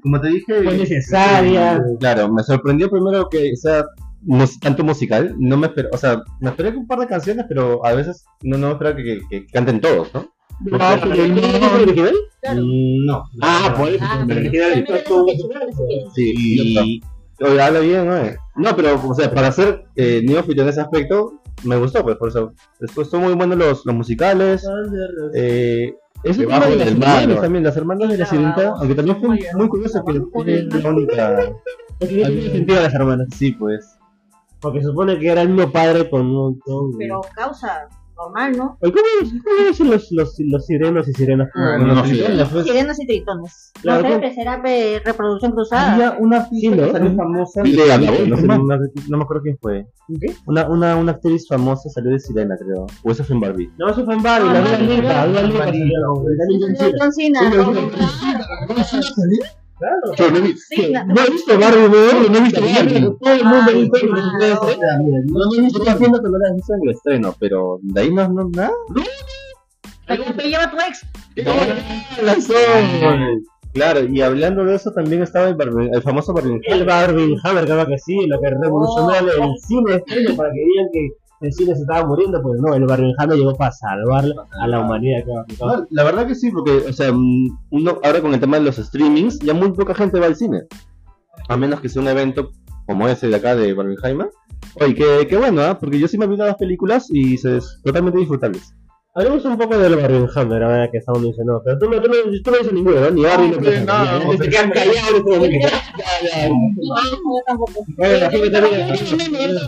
Como te dije, ¿Fue necesaria? Claro, me sorprendió primero que sea tanto musical. No me o sea, me esperé un par de canciones, pero a veces no, no me esperaba que- que canten todos, ¿no? ¿No fue el original? Claro. No. Ah, por eso. Ah, el pero- original pero- estuvo- Sí, y. Oye, habla bien, ¿no? No, pero, o sea, para ser eh, neófito en ese aspecto, me gustó, pues, por eso. Después son muy buenos los, los musicales. Eh, es el tema de las hermanas también, las hermanas de la sirenita, aunque también fue muy curioso que tiene la única. Tiene sentido las hermanas. Sí, pues. Porque se supone que era el mismo padre con un montón. Pero causa normal, ¿no? ¿Cómo, cómo dicen los, los, los sirenos y sirenas? Ah, no pues, Sirenas y tritones. Claro, no sé, pero será pe- reproducción cruzada. Había una artista Sí, ¿no? que salió famosa. De no, sé, ¿no? una- no me acuerdo quién fue. ¿Qué? Una, una, una actriz famosa salió de Sirena, creo. O eso fue en Barbie. No, eso fue en Barbie, Ah, la Dua Barbie, Lipa, claro. Dua Lipa Barbie. salió, Dani John Cena. John Cena, Sí, ¿no? Claro. Yo no he visto. Sí, la- No he visto Barbie, no, no he visto Barbie. Todo el mundo ha visto Barbie. No, no, no, estoy haciendo que no la has visto en el estreno, pero de ahí no, no, nada. Pero te lleva tu ex. Claro, y hablando de eso también estaba el, Barbie- el famoso Barbie. El Barbie Hammer, que sí, lo que revolucionó el, el cine estreno para que digan que el cine se estaba muriendo, pues no, el Barbie Hammer llegó para salvar a la humanidad. claro, la verdad que sí, porque, o sea, mm, uno, ahora con el tema de los streamings, ya muy poca gente va al cine. A menos que sea un evento como ese de acá de Barbenheimer. Oye, que, que bueno, ¿ah? porque yo sí me vi las películas y se es totalmente disfrutables. Hablemos un poco del Barbie Hammer, ahora que estamos mencionando. Pero tú no, tú no, tú no dices ninguno, ¿no? Ni Barbie No, hombre, Oppenheimer. no, Se quedan callados en este momento. Yo tampoco. Bueno, la gente también. gente quiero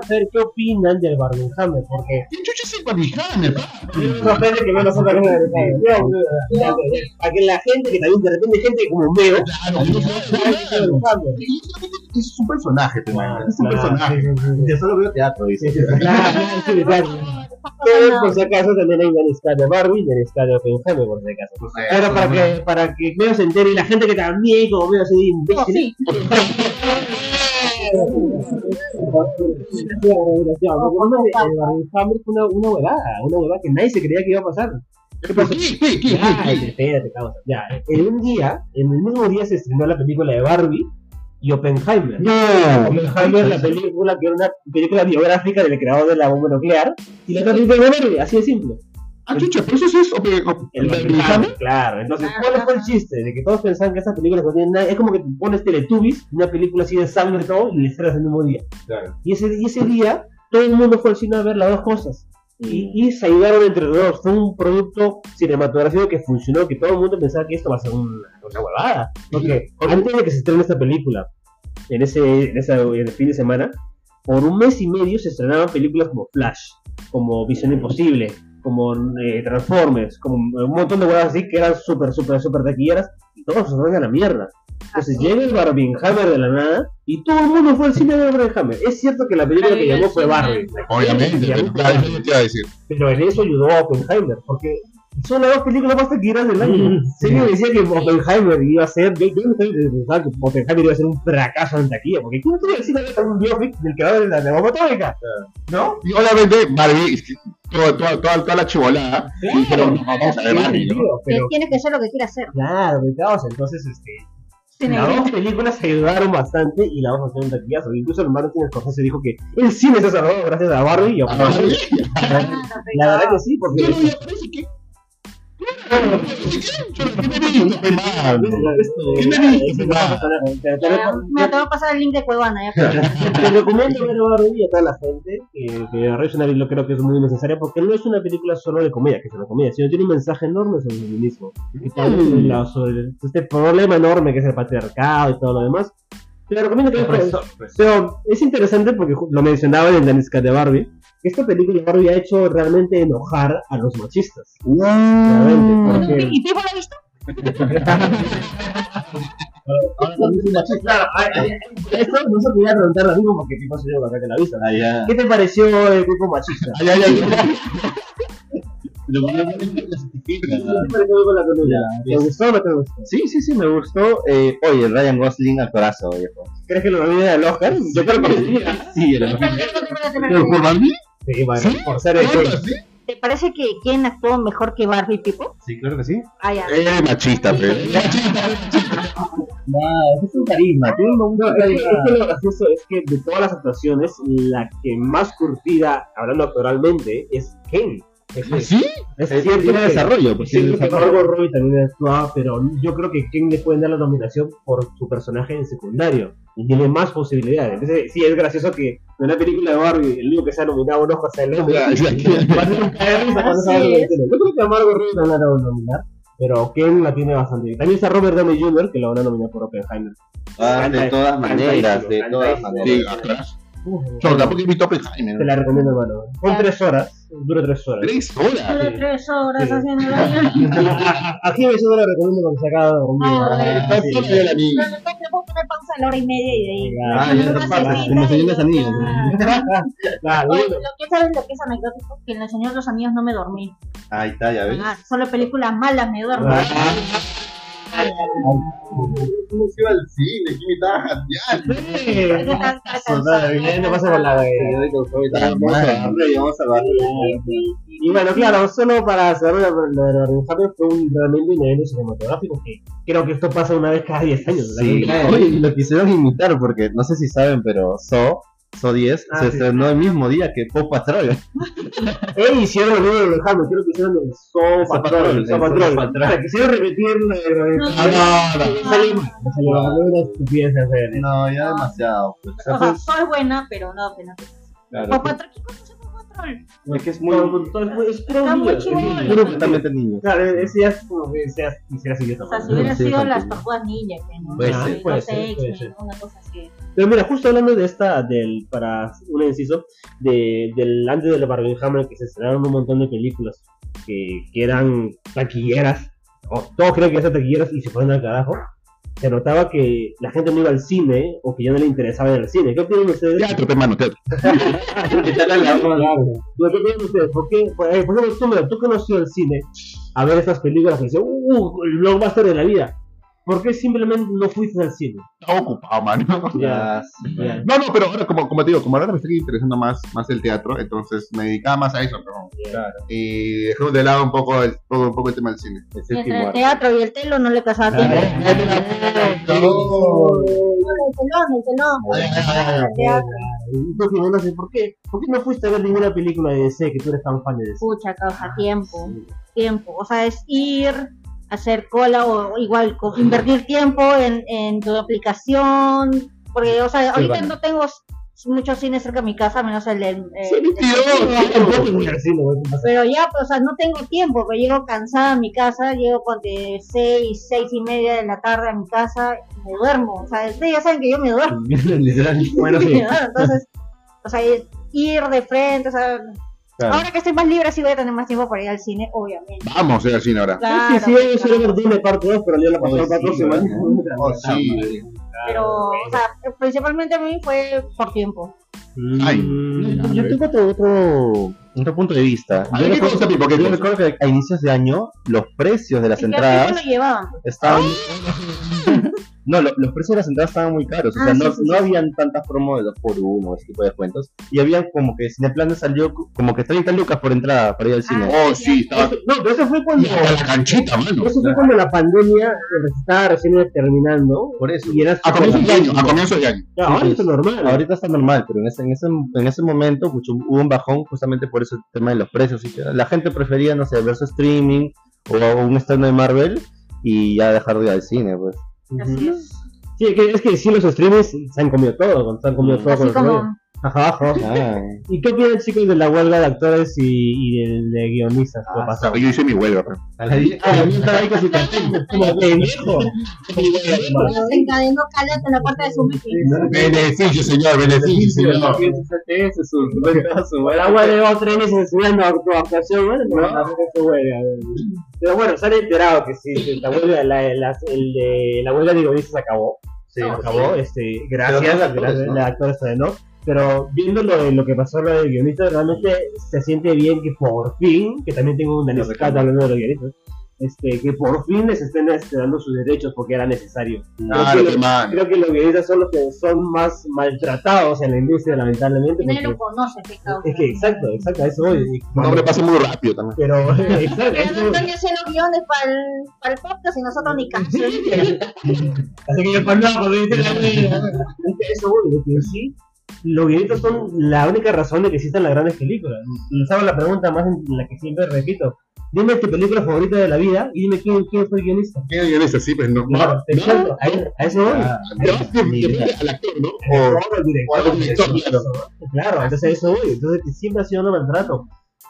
saber qué opinan del Barbie Hammer, porque ¿Qué chucha es el Barbihammer? me sorprende que no nos otra cosa de Para que la gente, que también de repente gente como veo, Es un personaje, te imaginas. Es un Claro, personaje. Yo solo veo teatro, dice. Claro, sí, claro. Pero por si acaso también hay una lista de Barbie y una lista de Oppenheimer, por si acaso. Pero para que, para que Meo se entere y la gente que también, como Meo, se No, imbécil. sí. Una, una huevada, una huevada que nadie se creía que iba a pasar. ¿Qué pasó? ¿Qué? espérate, causa. Ya, en un día, en el mismo día se estrenó la película de Barbie y Oppenheimer. No. Oppenheimer, la película que era una película biográfica del creador de la bomba nuclear, y la otra película de así de simple. Ah, chucha, pero eso sí es Ope- Op- El Barbihammer. Barbihammer, claro. Entonces, ¿cuál fue el chiste? De que todos pensaban que esas películas no tienen nada. Es como que pones Teletubbies, una película así de sangre y todo, y le estrenas el mismo día. Claro. Y ese, y ese día, todo el mundo fue al cine a ver las dos cosas. Y, y se ayudaron entre los dos. Fue un producto cinematográfico que funcionó, que todo el mundo pensaba que esto va a ser una, una huevada. Porque antes de que se estrene esta película, en ese, en ese en el fin de semana, por un mes y medio se estrenaban películas como Flash, como Visión Imposible, como eh, Transformers, como un montón de huevadas así que eran súper, súper, súper taquilleras, y todos se van a la mierda. Entonces llega el Barbenheimer de la nada y todo el mundo fue al cine de Barbenheimer. Es cierto que la película que llamó fue Barbie, Obviamente, Llamó fue claro, Barbie, eso te iba a decir. pero en eso ayudó a Oppenheimer, porque son las dos películas más taquilleras del año. Serio decía que Oppenheimer iba a ser, yo, yo no pensaba que Oppenheimer iba a ser un fracaso en taquilla, porque ¿quién quiere decir que un biopic del creador de la, de la bomba atómica? ¿No? Y obviamente Barbie, es que toda, toda, toda, toda la chivolada, Claro. dijeron, no, vamos a ver Barbie, ¿no? Que Pero, Tiene que ser lo que quiera hacer. claro, me causa, entonces, este, las dos que- películas ayudaron bastante y la vamos a hacer un taquillazo. Incluso el Martin Scorsese dijo que el cine se salvó gracias a Barbie y a Ah, Barbie. La verdad que sí, porque... me. Te- a pasar el link de Cuevana. Ya. Te recomiendo ver Barbie a toda la gente que, que Revolutionary lo creo que es muy necesaria porque no es una película solo de comedia, que es una comedia, sino tiene un mensaje enorme sobre el feminismo. Y vez sobre, la- este problema enorme que es el patriarcado y todo lo demás. Te la recomiendo que veas, pero, es interesante porque lo mencionaba en el Danisca de Barbie. Que Esta película Barbie ha hecho realmente enojar a los machistas. Realmente, porque- ¿Y lo ha visto? Soy. Claro, a- a- esto no se podía preguntar lo mismo porque tipo se dio acá que la vista. Ah, ya. ¿Qué te pareció el tipo machista? Ay, ay, ay. Pero bueno, no me clasifica. ¿Qué te la gustó o no te gustó? Sí, sí, sí, me gustó. Eh, oye, Ryan Gosling actorazo, viejo. ¿Crees que lo nominen al Oscar? Yo creo que sí. Sí, espérate, espérate, ¿Pero por Barbie? Sí, bueno, ¿Sí? por ser. ¿Te parece que quién actuó mejor que Barbie Pipo? Sí, claro que sí. Ah, ya. Eh, machista, pero. No, es un carisma, tiene un es, que, es que lo gracioso es que de todas las actuaciones, la que más curtida, hablando actoralmente, es Ken. Es, ¿Sí? es Eh, cierto tiene que- desarrollo, pues tiene Siento que desarrollo. Margot Robbie también actuaba, pero yo creo que Ken le pueden dar la nominación por su personaje en secundario. Y tiene más posibilidades. Entonces, sí, es gracioso que en una película de Barbie, el único que se ha nominado un Oscar sea el hombre. La es. Yo creo que a Margot Robbie la van a nominar, pero Ken la tiene bastante bien. También está Robert Downey Jr., que lo van a nominar por Oppenheimer. Ah, de todas maneras, de todas maneras. Uf, Yo tampoco he visto Oppenheimer. Te la recomiendo, hermano. Son tres horas, dura tres horas. Tres horas. Tuve tres horas Sí. haciendo el baño. Aquí me suena la recomiendo cuando se acaba de dormir. Ah, Ah, sí. Soy la niña. Pero después le puedo poner pausa a la hora y media y de ahí. Ah, ya te cerita como de los bueno. lo que sabes lo que es anecdótico, que en El Señor de los Anillos no me dormí. Ahí está, ya ves. Ah, solo películas malas me duermo. ¿Cómo se iba al cine? ¿Quién me estaba jateando? No pasa con la de. Vamos a a. Y bueno, claro, solo para cerrar lo de Barbenheimer fue un realmente un evento cinematográfico que creo que esto pasa una vez cada 10 años. Sí, oye, lo quisieron imitar porque no sé si saben, pero So, So 10 Ah, se sí. estronó el mismo día que Pop Patrol. E hicieron el video de Alejandro, creo que hicieron el So Patrol. So Patrol. So Patrol. O sea, quisieron repetir la de No, Ah, no, mal, no ya demasiado. Pues, O sea, buena, pero no, pero no. claro, Pop Patrol, ¿qué conoce Patrol? es que es muy, es puro Está muy niño, chido. es niño. puro completamente niño. Claro, ese ya es como que seas, quisieras idiota. O sea, si hubiera Sí, sido infantil. las tortugas ninja, que no. Puede no, ser, puede ser, X-Men, puede ser. una cosa así. Pero mira, justo hablando de esta, del, para un inciso, de, del antes de la Barbenheimer, que se estrenaron un montón de películas que, que eran taquilleras, o todos creen que eran taquilleras y se fueron al carajo, se notaba que la gente no iba al cine o que ya no le interesaba ir al cine. ¿Qué opinan ustedes? Teatro, pe, mano, teatro. ¿Qué opinan ustedes? ¿Por qué? Por, ejemplo, tú, mira, tú que no has ido al cine a ver estas películas que dicen, ¡uh! El blockbuster de la vida. ¿Por qué simplemente no fuiste al cine? Estaba ocupado. Ya. Ya. No, no, pero ahora, como, como te digo, como ahora me está interesando más, más el teatro, entonces me dedicaba más a eso, pero, Claro. y dejamos de lado un poco el, todo un poco el tema del cine. El entre el arte. teatro y el telo no le casaba tiempo. No. El telón, el telón. El teatro. Y tú, Jimena, no sé, ¿por qué? ¿Por qué no fuiste a ver ninguna película de DC que tú eres tan fan de DC? Pucha, causa tiempo. Tiempo. O sea, es ir, hacer cola o igual invertir tiempo en, en tu aplicación. Porque, o sea, ahorita no tengo muchos cines cerca de mi casa, menos el del. eh. Pero ya, pues, o sea, no tengo tiempo, pero llego cansada a mi casa, llego con de seis, seis y media de la tarde a mi casa y me duermo. O sea, ustedes ya saben que yo me duermo. Literal. Bueno, sí. Entonces, o sea, ir de frente, o sea, Claro. ahora que estoy más libre sí voy a tener más tiempo para ir al cine, obviamente. Vamos a ir al cine ahora. Claro, sí, sí, yo ver Dune parte 2, pero ya la. ¿verdad? Oh, sí. Pero, o sea, principalmente a mí fue por tiempo. Ay. Mm, Yo tengo otro, otro, otro punto de vista. A Yo ver, ¿qué cosa, Pipo? ¿Qué yo recuerdo que a inicios de año los precios de las entradas estaban... No, lo- los precios de las entradas estaban muy caros. O Ah, sea, sí, no, sí, no sí. habían tantas promos de 2 por 1 ese tipo de cuentos. Y habían como que Cineplan salió como que 30 lucas por entrada para ir al cine. Ah, Oh, sí, estaba. No, pero eso fue cuando. Y hasta la canchita, mano. Eso fue cuando la pandemia estaba recién terminando. Por eso. Y era A comienzos de año, a comienzos de año. Ya, ahora es normal. Ahorita está normal, pero en ese, en ese, en ese momento pues, hubo un bajón justamente por ese tema de los precios. y que la gente prefería, no sé, ver su streaming o un estreno de Marvel y ya dejar de ir al cine, pues. Así es. Sí, que- es que sí, los streamers se han comido todo. Se han comido todo con Así los como. Ajá, ajá. Ah, ¿Y qué opinan chicos de la huelga de actores y, y de, de guionistas Ah? Yo hice mi huelga, pero. a la di- Ah, yo estaba ahí con su cartel, como pendejo. Se encadenó Caleta en la puerta de su meeting. Beneficio, señor, beneficio, señor. Tres meses estudiando actu- actuación, bueno, no, huelga. Pero bueno, se han enterado que sí, la huelga, la, la, el de, la huelga de guionistas acabó. Sí, acabó, este, gracias, actores, gracias, ¿no? de no. Pero viendo lo, de- lo que pasó lo de guionistas, realmente se siente bien que por fin, que también tengo necesidad reclamo. hablando de los guionistas, este, que por fin les estén dando sus derechos porque era necesario. Ah, creo, que, man. creo que los guionistas son los que son más maltratados en la industria, lamentablemente. Nadie porque- lo conoce, qué causa. es que exacto, exacto, a eso voy. Un hombre pasa muy rápido también. Pero, exacto, Pero no Antonio haciendo guiones para el, para el podcast y nosotros ni caso. así que yo cuando cuando dice la eso voy, que sí, los guionistas son la única razón de que existan las grandes películas. Les hago la pregunta más en la que siempre repito. Dime tu película favorita de la vida y dime quién, quién fue el guionista. ¿Qué guiones así? Pues no. Claro, No, exacto, a, a eso voy. Ah, depende al actor, ¿no? O el director, al director, claro. Claro, entonces a eso voy. Entonces que siempre ha sido un buen trato.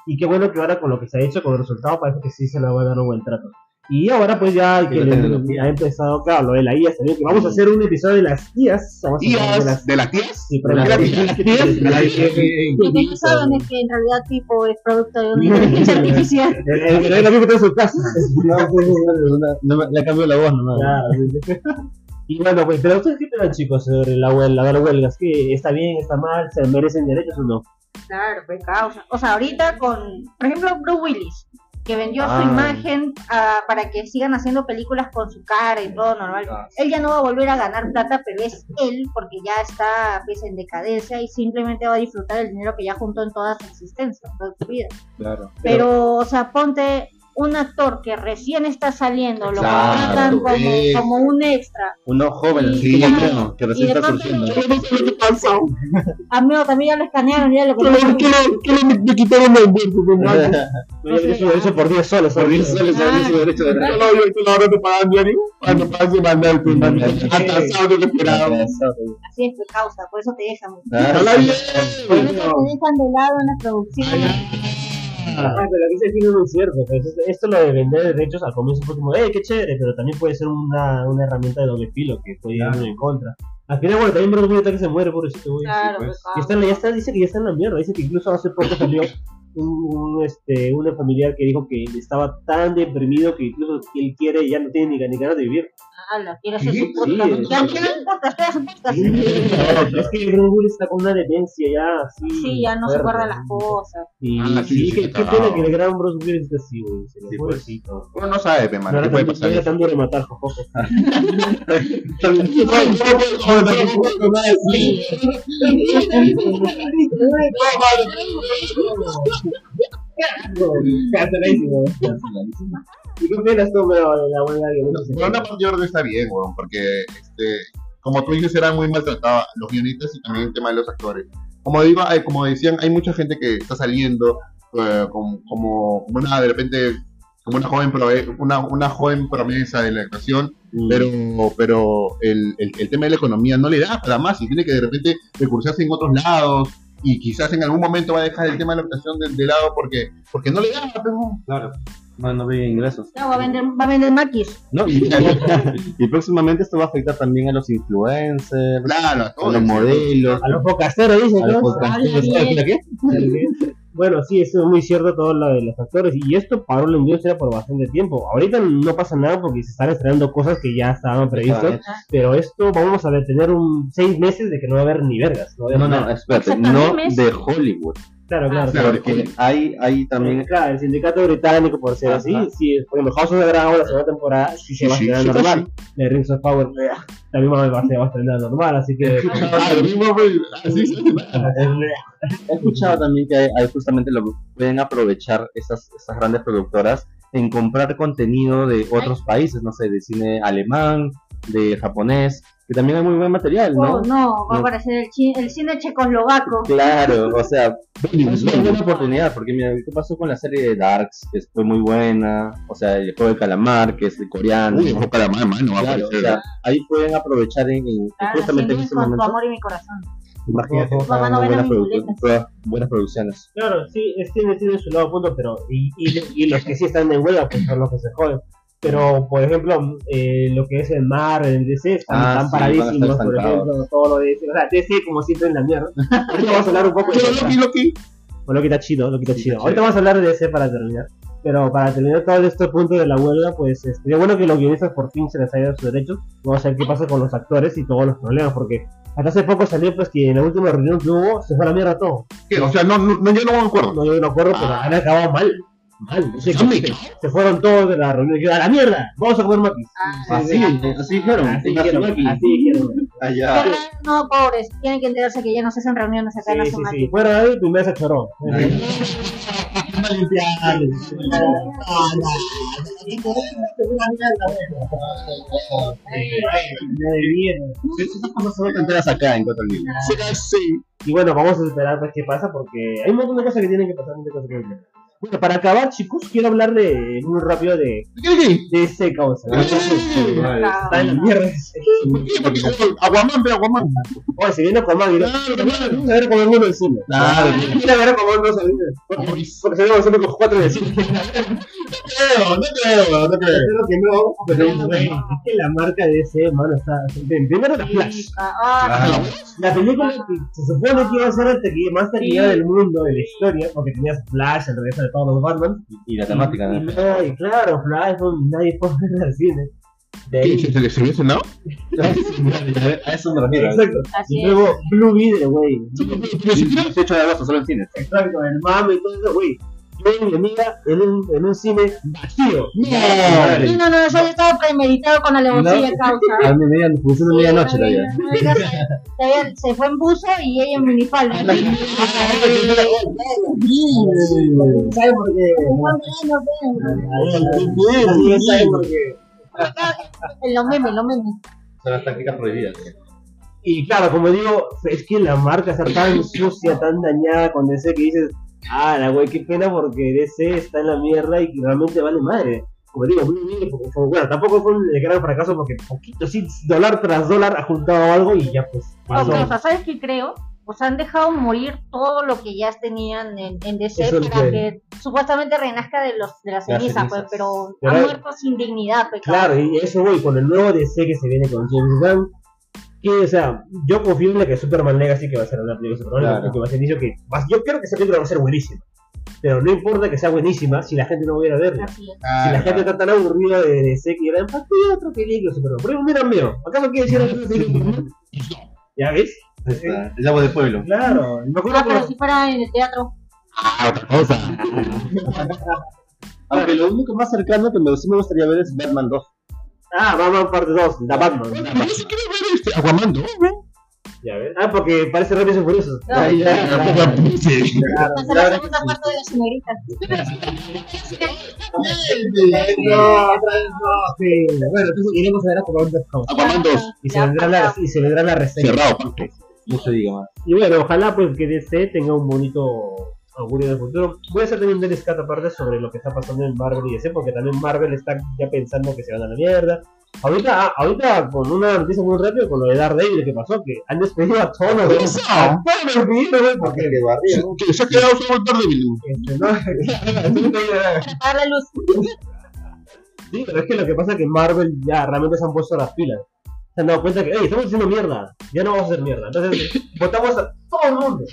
Y qué bueno que ahora con lo que se ha hecho, con el resultado, parece que sí se le va a dar un buen trato. Y ahora pues ya Y que le- ha empezado, claro, lo de la IA salió, que vamos a hacer un episodio de las tías. Vamos a hablar de tías, las de las tías. Sí, pero de las las tías. tías. Lo que no saben es que en realidad Tipo es producto de una inteligencia artificial. El- el amigo está en su casa. Pues, le cambio la voz nomás. Claro. Y bueno, pues, pero ustedes qué opinan, chicos, sobre la huelga, la huelga? ¿Es que está bien, está mal, se merecen derechos o no? Claro, pues causa. O sea, ahorita con, por ejemplo, Bruce Willis, que vendió Ah. su imagen ah, para que sigan haciendo películas con su cara y todo normal. Ah. Él ya no va a volver a ganar plata, pero es él porque ya está pues, en decadencia y simplemente va a disfrutar el dinero que ya juntó en toda su existencia, en toda su vida. Claro. Pero, o sea, ponte un actor que recién está saliendo, lo Claro, contratan como, eh. como un extra. Uno joven, Sí, como claro. creo, que Y recién está surgiendo. Amigo, también ya lo escanearon, ya lo ¿Qué le- qué le- qué le- me quitaron el bolso? pues, yo eso, eso por 10 soles. Por 10 soles Ah. su derecho de No, yo estoy ahora te pagan diario. Cuando pagas semanal, pues, man. Atrasado de lo esperado. Así es, pues, causa, por eso te dejan. Ah. Por eso te dejan de lado en la producción. Ah, pero aquí se tiene muy cierto. pues, esto- lo de vender derechos al comienzo fue como, ¡eh, qué chévere! Pero también puede ser una, una herramienta de doble filo que puede ir Claro. en contra. Al final, bueno, también Bruce Willis que se muere, pobrecito, güey. Claro, pues. pues, Y está, ya está, dice que ya está en la mierda. Dice que incluso hace poco salió un, un, este, una familiar que dijo que estaba tan deprimido que incluso él quiere, ya no tiene ni, ni ganas de vivir. Ala, quiere hacer Sí, su podcast. sí, Ya sí. quiere un podcast, hacer un podcast. es que Willis está con una demencia ya así. Sí, ya no se fuerte. acuerda las cosas. Y Ah, sí, sí, sí, qué, está pena que el gran Bruce Willis esté así, güey. Sí, pues. Uno no sabe, pe, No mano. ¿Qué puede pasar? tan duro de matar, jojojo. Canceladísimo. ¿Y qué opinas tú, de la huelga de? Por una parte yo creo que está bien, weón, porque este, como tú dices, eran muy maltratados los guionistas y también el tema de los actores. Como digo, hay- como decían, hay mucha gente que está saliendo eh, como, como una, de repente, como una joven, una, una joven promesa de la actuación, pero, pero el, el, el tema de la economía no le da para más y tiene que de repente recursarse en otros lados y quizás en algún momento va a dejar el tema de la actuación de, de lado porque, porque no le da, pero, Claro. No, no ve ingresos. Ya va a vender, va a vender maquis. No, y, y próximamente esto va a afectar también a los influencers, claro, a los modelos, A los podcasteros, dicen, a los ¿no? ¿Para qué? Bueno, sí, eso es muy cierto todo lo de los actores. Y esto paró la industria por bastante tiempo. Ahorita no pasa nada porque se están estrenando cosas que ya estaban previstas. Pero esto vamos a tener un seis meses de que no va a haber ni vergas. No, No, no, espérate, no de Hollywood. Claro, claro. Claro, Porque hay, hay también Claro, el sindicato británico, por ser así, sí, por ejemplo, House of the Dragon, la segunda temporada, sí se va a Sí, estrenar sí, sí, normal. De Rings of Power, eh, también va a, se va a estrenar normal, así que. Ah, He escuchado también que hay, hay justamente lo pueden aprovechar esas, esas grandes productoras en comprar contenido de otros países, no sé, de cine alemán, de japonés, que también hay muy buen material, ¿no? Oh, no, va a aparecer el, chi- el cine checoslovaco. Claro, o sea, es una buena oportunidad, porque mira, ¿qué pasó con la serie de Darks? Que fue muy buena, o sea, el juego de calamar, que es de coreano. Uy, ojo, calamar, mano, va a Claro, o sea, ahí pueden aprovechar en, en- Claro, justamente en ese con tu momento. amor y mi corazón. Imagínate, no buenas, produ- todas buenas producciones. Claro, sí, es, tiene, tiene su lado punto, pero. Y, y, y los que sí están en huelga, pues son los que se joden. Pero, por ejemplo, eh, lo que es el mar, el DC, están, Ah, están sí, paradísimos, por ejemplo, todo lo de DC. O sea, DC, como siempre, en la mierda. Ahorita vamos a hablar un poco de Loki, Loki. Bueno, lo que está chido, lo que está Sí, chido. está Ahorita vamos a hablar de DC para terminar. Pero para terminar todo este punto de la huelga, pues este, sería bueno que los guionistas por fin se les haya dado sus derechos. Vamos a ver qué pasa con los actores y todos los problemas, porque hasta hace poco salió pues que en la última reunión que hubo se fue a la mierda todo. ¿Qué? O sea, no, no, no, yo no me acuerdo. No, yo no me acuerdo, pero Ah. han acabado mal. Mal. Se, se fueron todos de la reunión. Yo, a la mierda, vamos a comer maquis. Ah, Así, así dijeron. Así dijeron, así dijeron. Allá. No, pobres, tienen que enterarse que ya no se hacen reuniones acá en Sí, la sí, zona. sí. Fueron ahí, primero se choró. Y bueno, vamos a esperar pues qué pasa porque hay un montón de cosas que tienen que pasar, un montón de cosas que tienen que pasar. Bueno, para acabar, chicos, quiero hablar de muy rápido de, ¿Qué, qué? de ese causa. ¿no? Ah, Está en la mierda. ese. ¿Por qué? Porque Aguamán. Oye, se viene con más Claro, claro. Vamos a ver como el mundo del cine. Claro. Ver del cine. Porque se con cuatro de cine. No creo, no creo, no creo. Espero que no, pero es que la marca de ese, mano, está. bien, Primero la Flash. Ah, Claro. La película que se supone que iba a ser el tequi- más taquillera del mundo, de la historia, porque tenías Flash, el regreso de todos los Batman. Y la temática, Y, ¿no? no, y claro, Flash, no, nadie a ver al cine. De ¿Qué? ahí, ¿Se, se, se había cenado? A eso me refiero. exacto. así Y es. luego Blue Beetle, güey. Pero si quiero- 18 de agosto, solo en cines. Exacto, el mame y todo eso, güey. Yo y mi amiga en un, en un cine vacío. No, no, eso ya estaba premeditado con alevosía causa. A medianoche la vida. Ella se, fue en buzo y ella en minifalda. ¿Sabes por qué? ¿Sabes por qué? En los memes, los memes. Son las tácticas prohibidas. Y claro, como digo, es que la marca está tan sucia, tan dañada con DC que dices, ah, la güey, qué pena porque DC está en la mierda y realmente vale madre. Como digo, bueno, tampoco fue un gran fracaso porque poquito, sí, dólar tras dólar ha juntado algo y ya pues. pasó. Ok, o sea, ¿sabes qué creo? Pues han dejado morir todo lo que ya tenían en, en DC Eso para que- que supuestamente renazca de los de las Las cenizas, pues, pero Pero ha muerto sin dignidad, pues, Claro, y eso voy con el nuevo DC que se viene con James Gunn. Que, o sea, yo confío en la que Superman Legacy que va a ser una película de Superman, Claro. porque va a ser inicio que va- yo creo que esa película va a ser buenísima. Pero no importa que sea buenísima si la gente no va a ir a verla. Así es. Si la gente está tan aburrida de DC que ¿para qué otra película de Superman? Pero mira, mío, ¿acaso quiere decir otra película? ¿Ya ves? Está, El agua del pueblo. Claro, me acuerdo Ah, pero que- si fuera en el teatro. Ah, otra cosa. Aunque lo único más cercano que me, sí me gustaría ver es Batman 2. Ah, Batman parte 2, la Batman. Pero yo sí quiero ver este Aguamán, ¿no? Ya ves. Ah, porque parece Rápidos y Furiosos. Claro. Ah, ya. Sí. Claro, Esa es la claro. segunda parte de las señoritas. No, otra vez no, sí. Bueno, entonces iremos a ver a Pokémon House. Aguamán 2. Y se vendrá la, y se vendrá la reseña. Cerrado, se diga más. Y bueno, ojalá pues que DC tenga un bonito augurio del futuro. Voy a hacer también un descate aparte sobre lo que está pasando en Marvel y DC, porque también Marvel está ya pensando que se van a la mierda. Ahorita, ah, ahorita con una noticia muy rápida con lo de Daredevil que pasó, que han despedido a todos los Eso. a todos los güey, porque Que se ha quedado solo el Daredevil. este, no, la luz. Sí, pero es que lo que pasa es que Marvel ya realmente se han puesto las pilas. Se han dado cuenta que, hey, estamos haciendo mierda, ya no vamos a hacer mierda. Entonces, votamos a todo el mundo.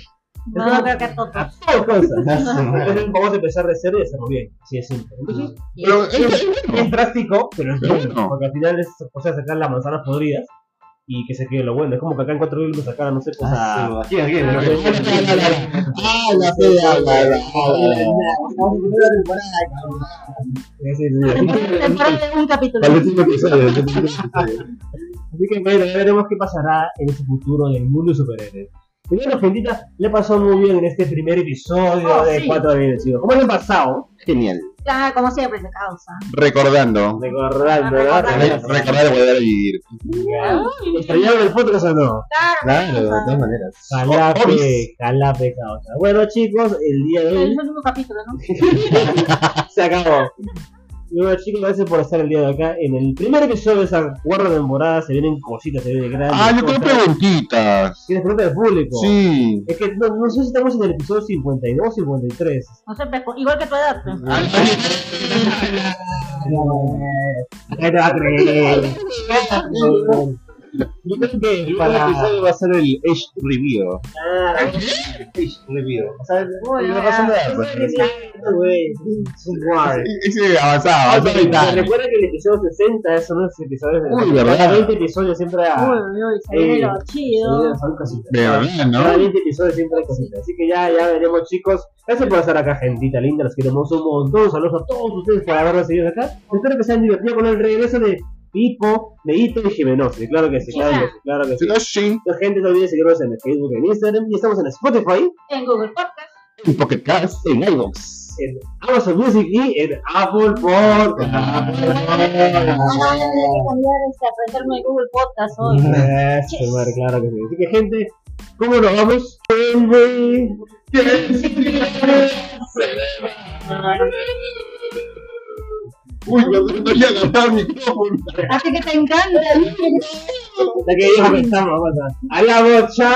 No, creo que a todos. A todas cosas. Entonces, vamos a empezar de cero y hacerlo bien. Así de simple. Entonces, Pero es, es es drástico, pero es bueno. Porque al final es o sea, sacar las manzanas podridas y que se quede lo bueno. Es como que acá en cuatro mil me sacaran, no sé, pues a. Aquí, aquí. Ah, la fea, la- la- Sí, sí, sí. Temporada de un capítulo. Al último episodio. Así que bueno, ya veremos qué pasará en ese futuro del mundo de superhéroes. Y bueno, gentita, le pasó muy bien en este primer episodio Oh, de sí. 4 de chicos. ¿Cómo le han pasado? Genial. Ah, como siempre, de causa. Recordando. Recordando, Recordando. ¿verdad? Recordar de volver a vivir. ¿Extrañaron el podcast o no? Claro, Claro, de todas maneras. Jalape, Obis. jalape, causa. Bueno, chicos, el día de el hoy último capítulo, ¿no? se acabó. Y bueno, chicos, gracias por estar el día de acá. En el primer episodio de esa cuarta temporada se vienen cositas, se vienen grandes. Ah, yo tengo preguntitas. ¿Tienes preguntas del público? Sí. Es que no, no sé si estamos en el episodio 52 o 53. No sé, pues, igual que tu edad. pues. ¿Qué te va a creer? Yo creo que El para... último episodio va a ser el Age Review. Ah, Age Review. o sea, no pasa nada, pues. Es avanzado, avanzado y tal. Recuerda que el episodio 60 son los episodios de Uy, ¿verdad? cada 20 episodios siempre a... Uy, Eh, chido. son cositas. De verdad, Cada ¿no? 20 episodios siempre hay cositas. Así que ya, ya veremos, chicos. Gracias por estar acá, gentita linda. Los queremos un montón. Saludos a todos ustedes por habernos seguido acá. Espero que se hayan divertido con el regreso de Pipo, Leito y. Claro que sí, claro que sí, claro que sí. Entonces, gente, no olviden seguirnos en Facebook, en Instagram. Y estamos en Spotify, En Google Podcast. En Pocket Cast, en iVoox. en Amazon Music y en Apple Podcast. Aprenderme Google hoy. Eso, claro que sí. Así que, gente, ¿cómo nos vamos? Uy, no no voy a agarrar el micrófono. Así que te encanta. Hasta que dijo que estamos, vamos a. ¡A la bocha!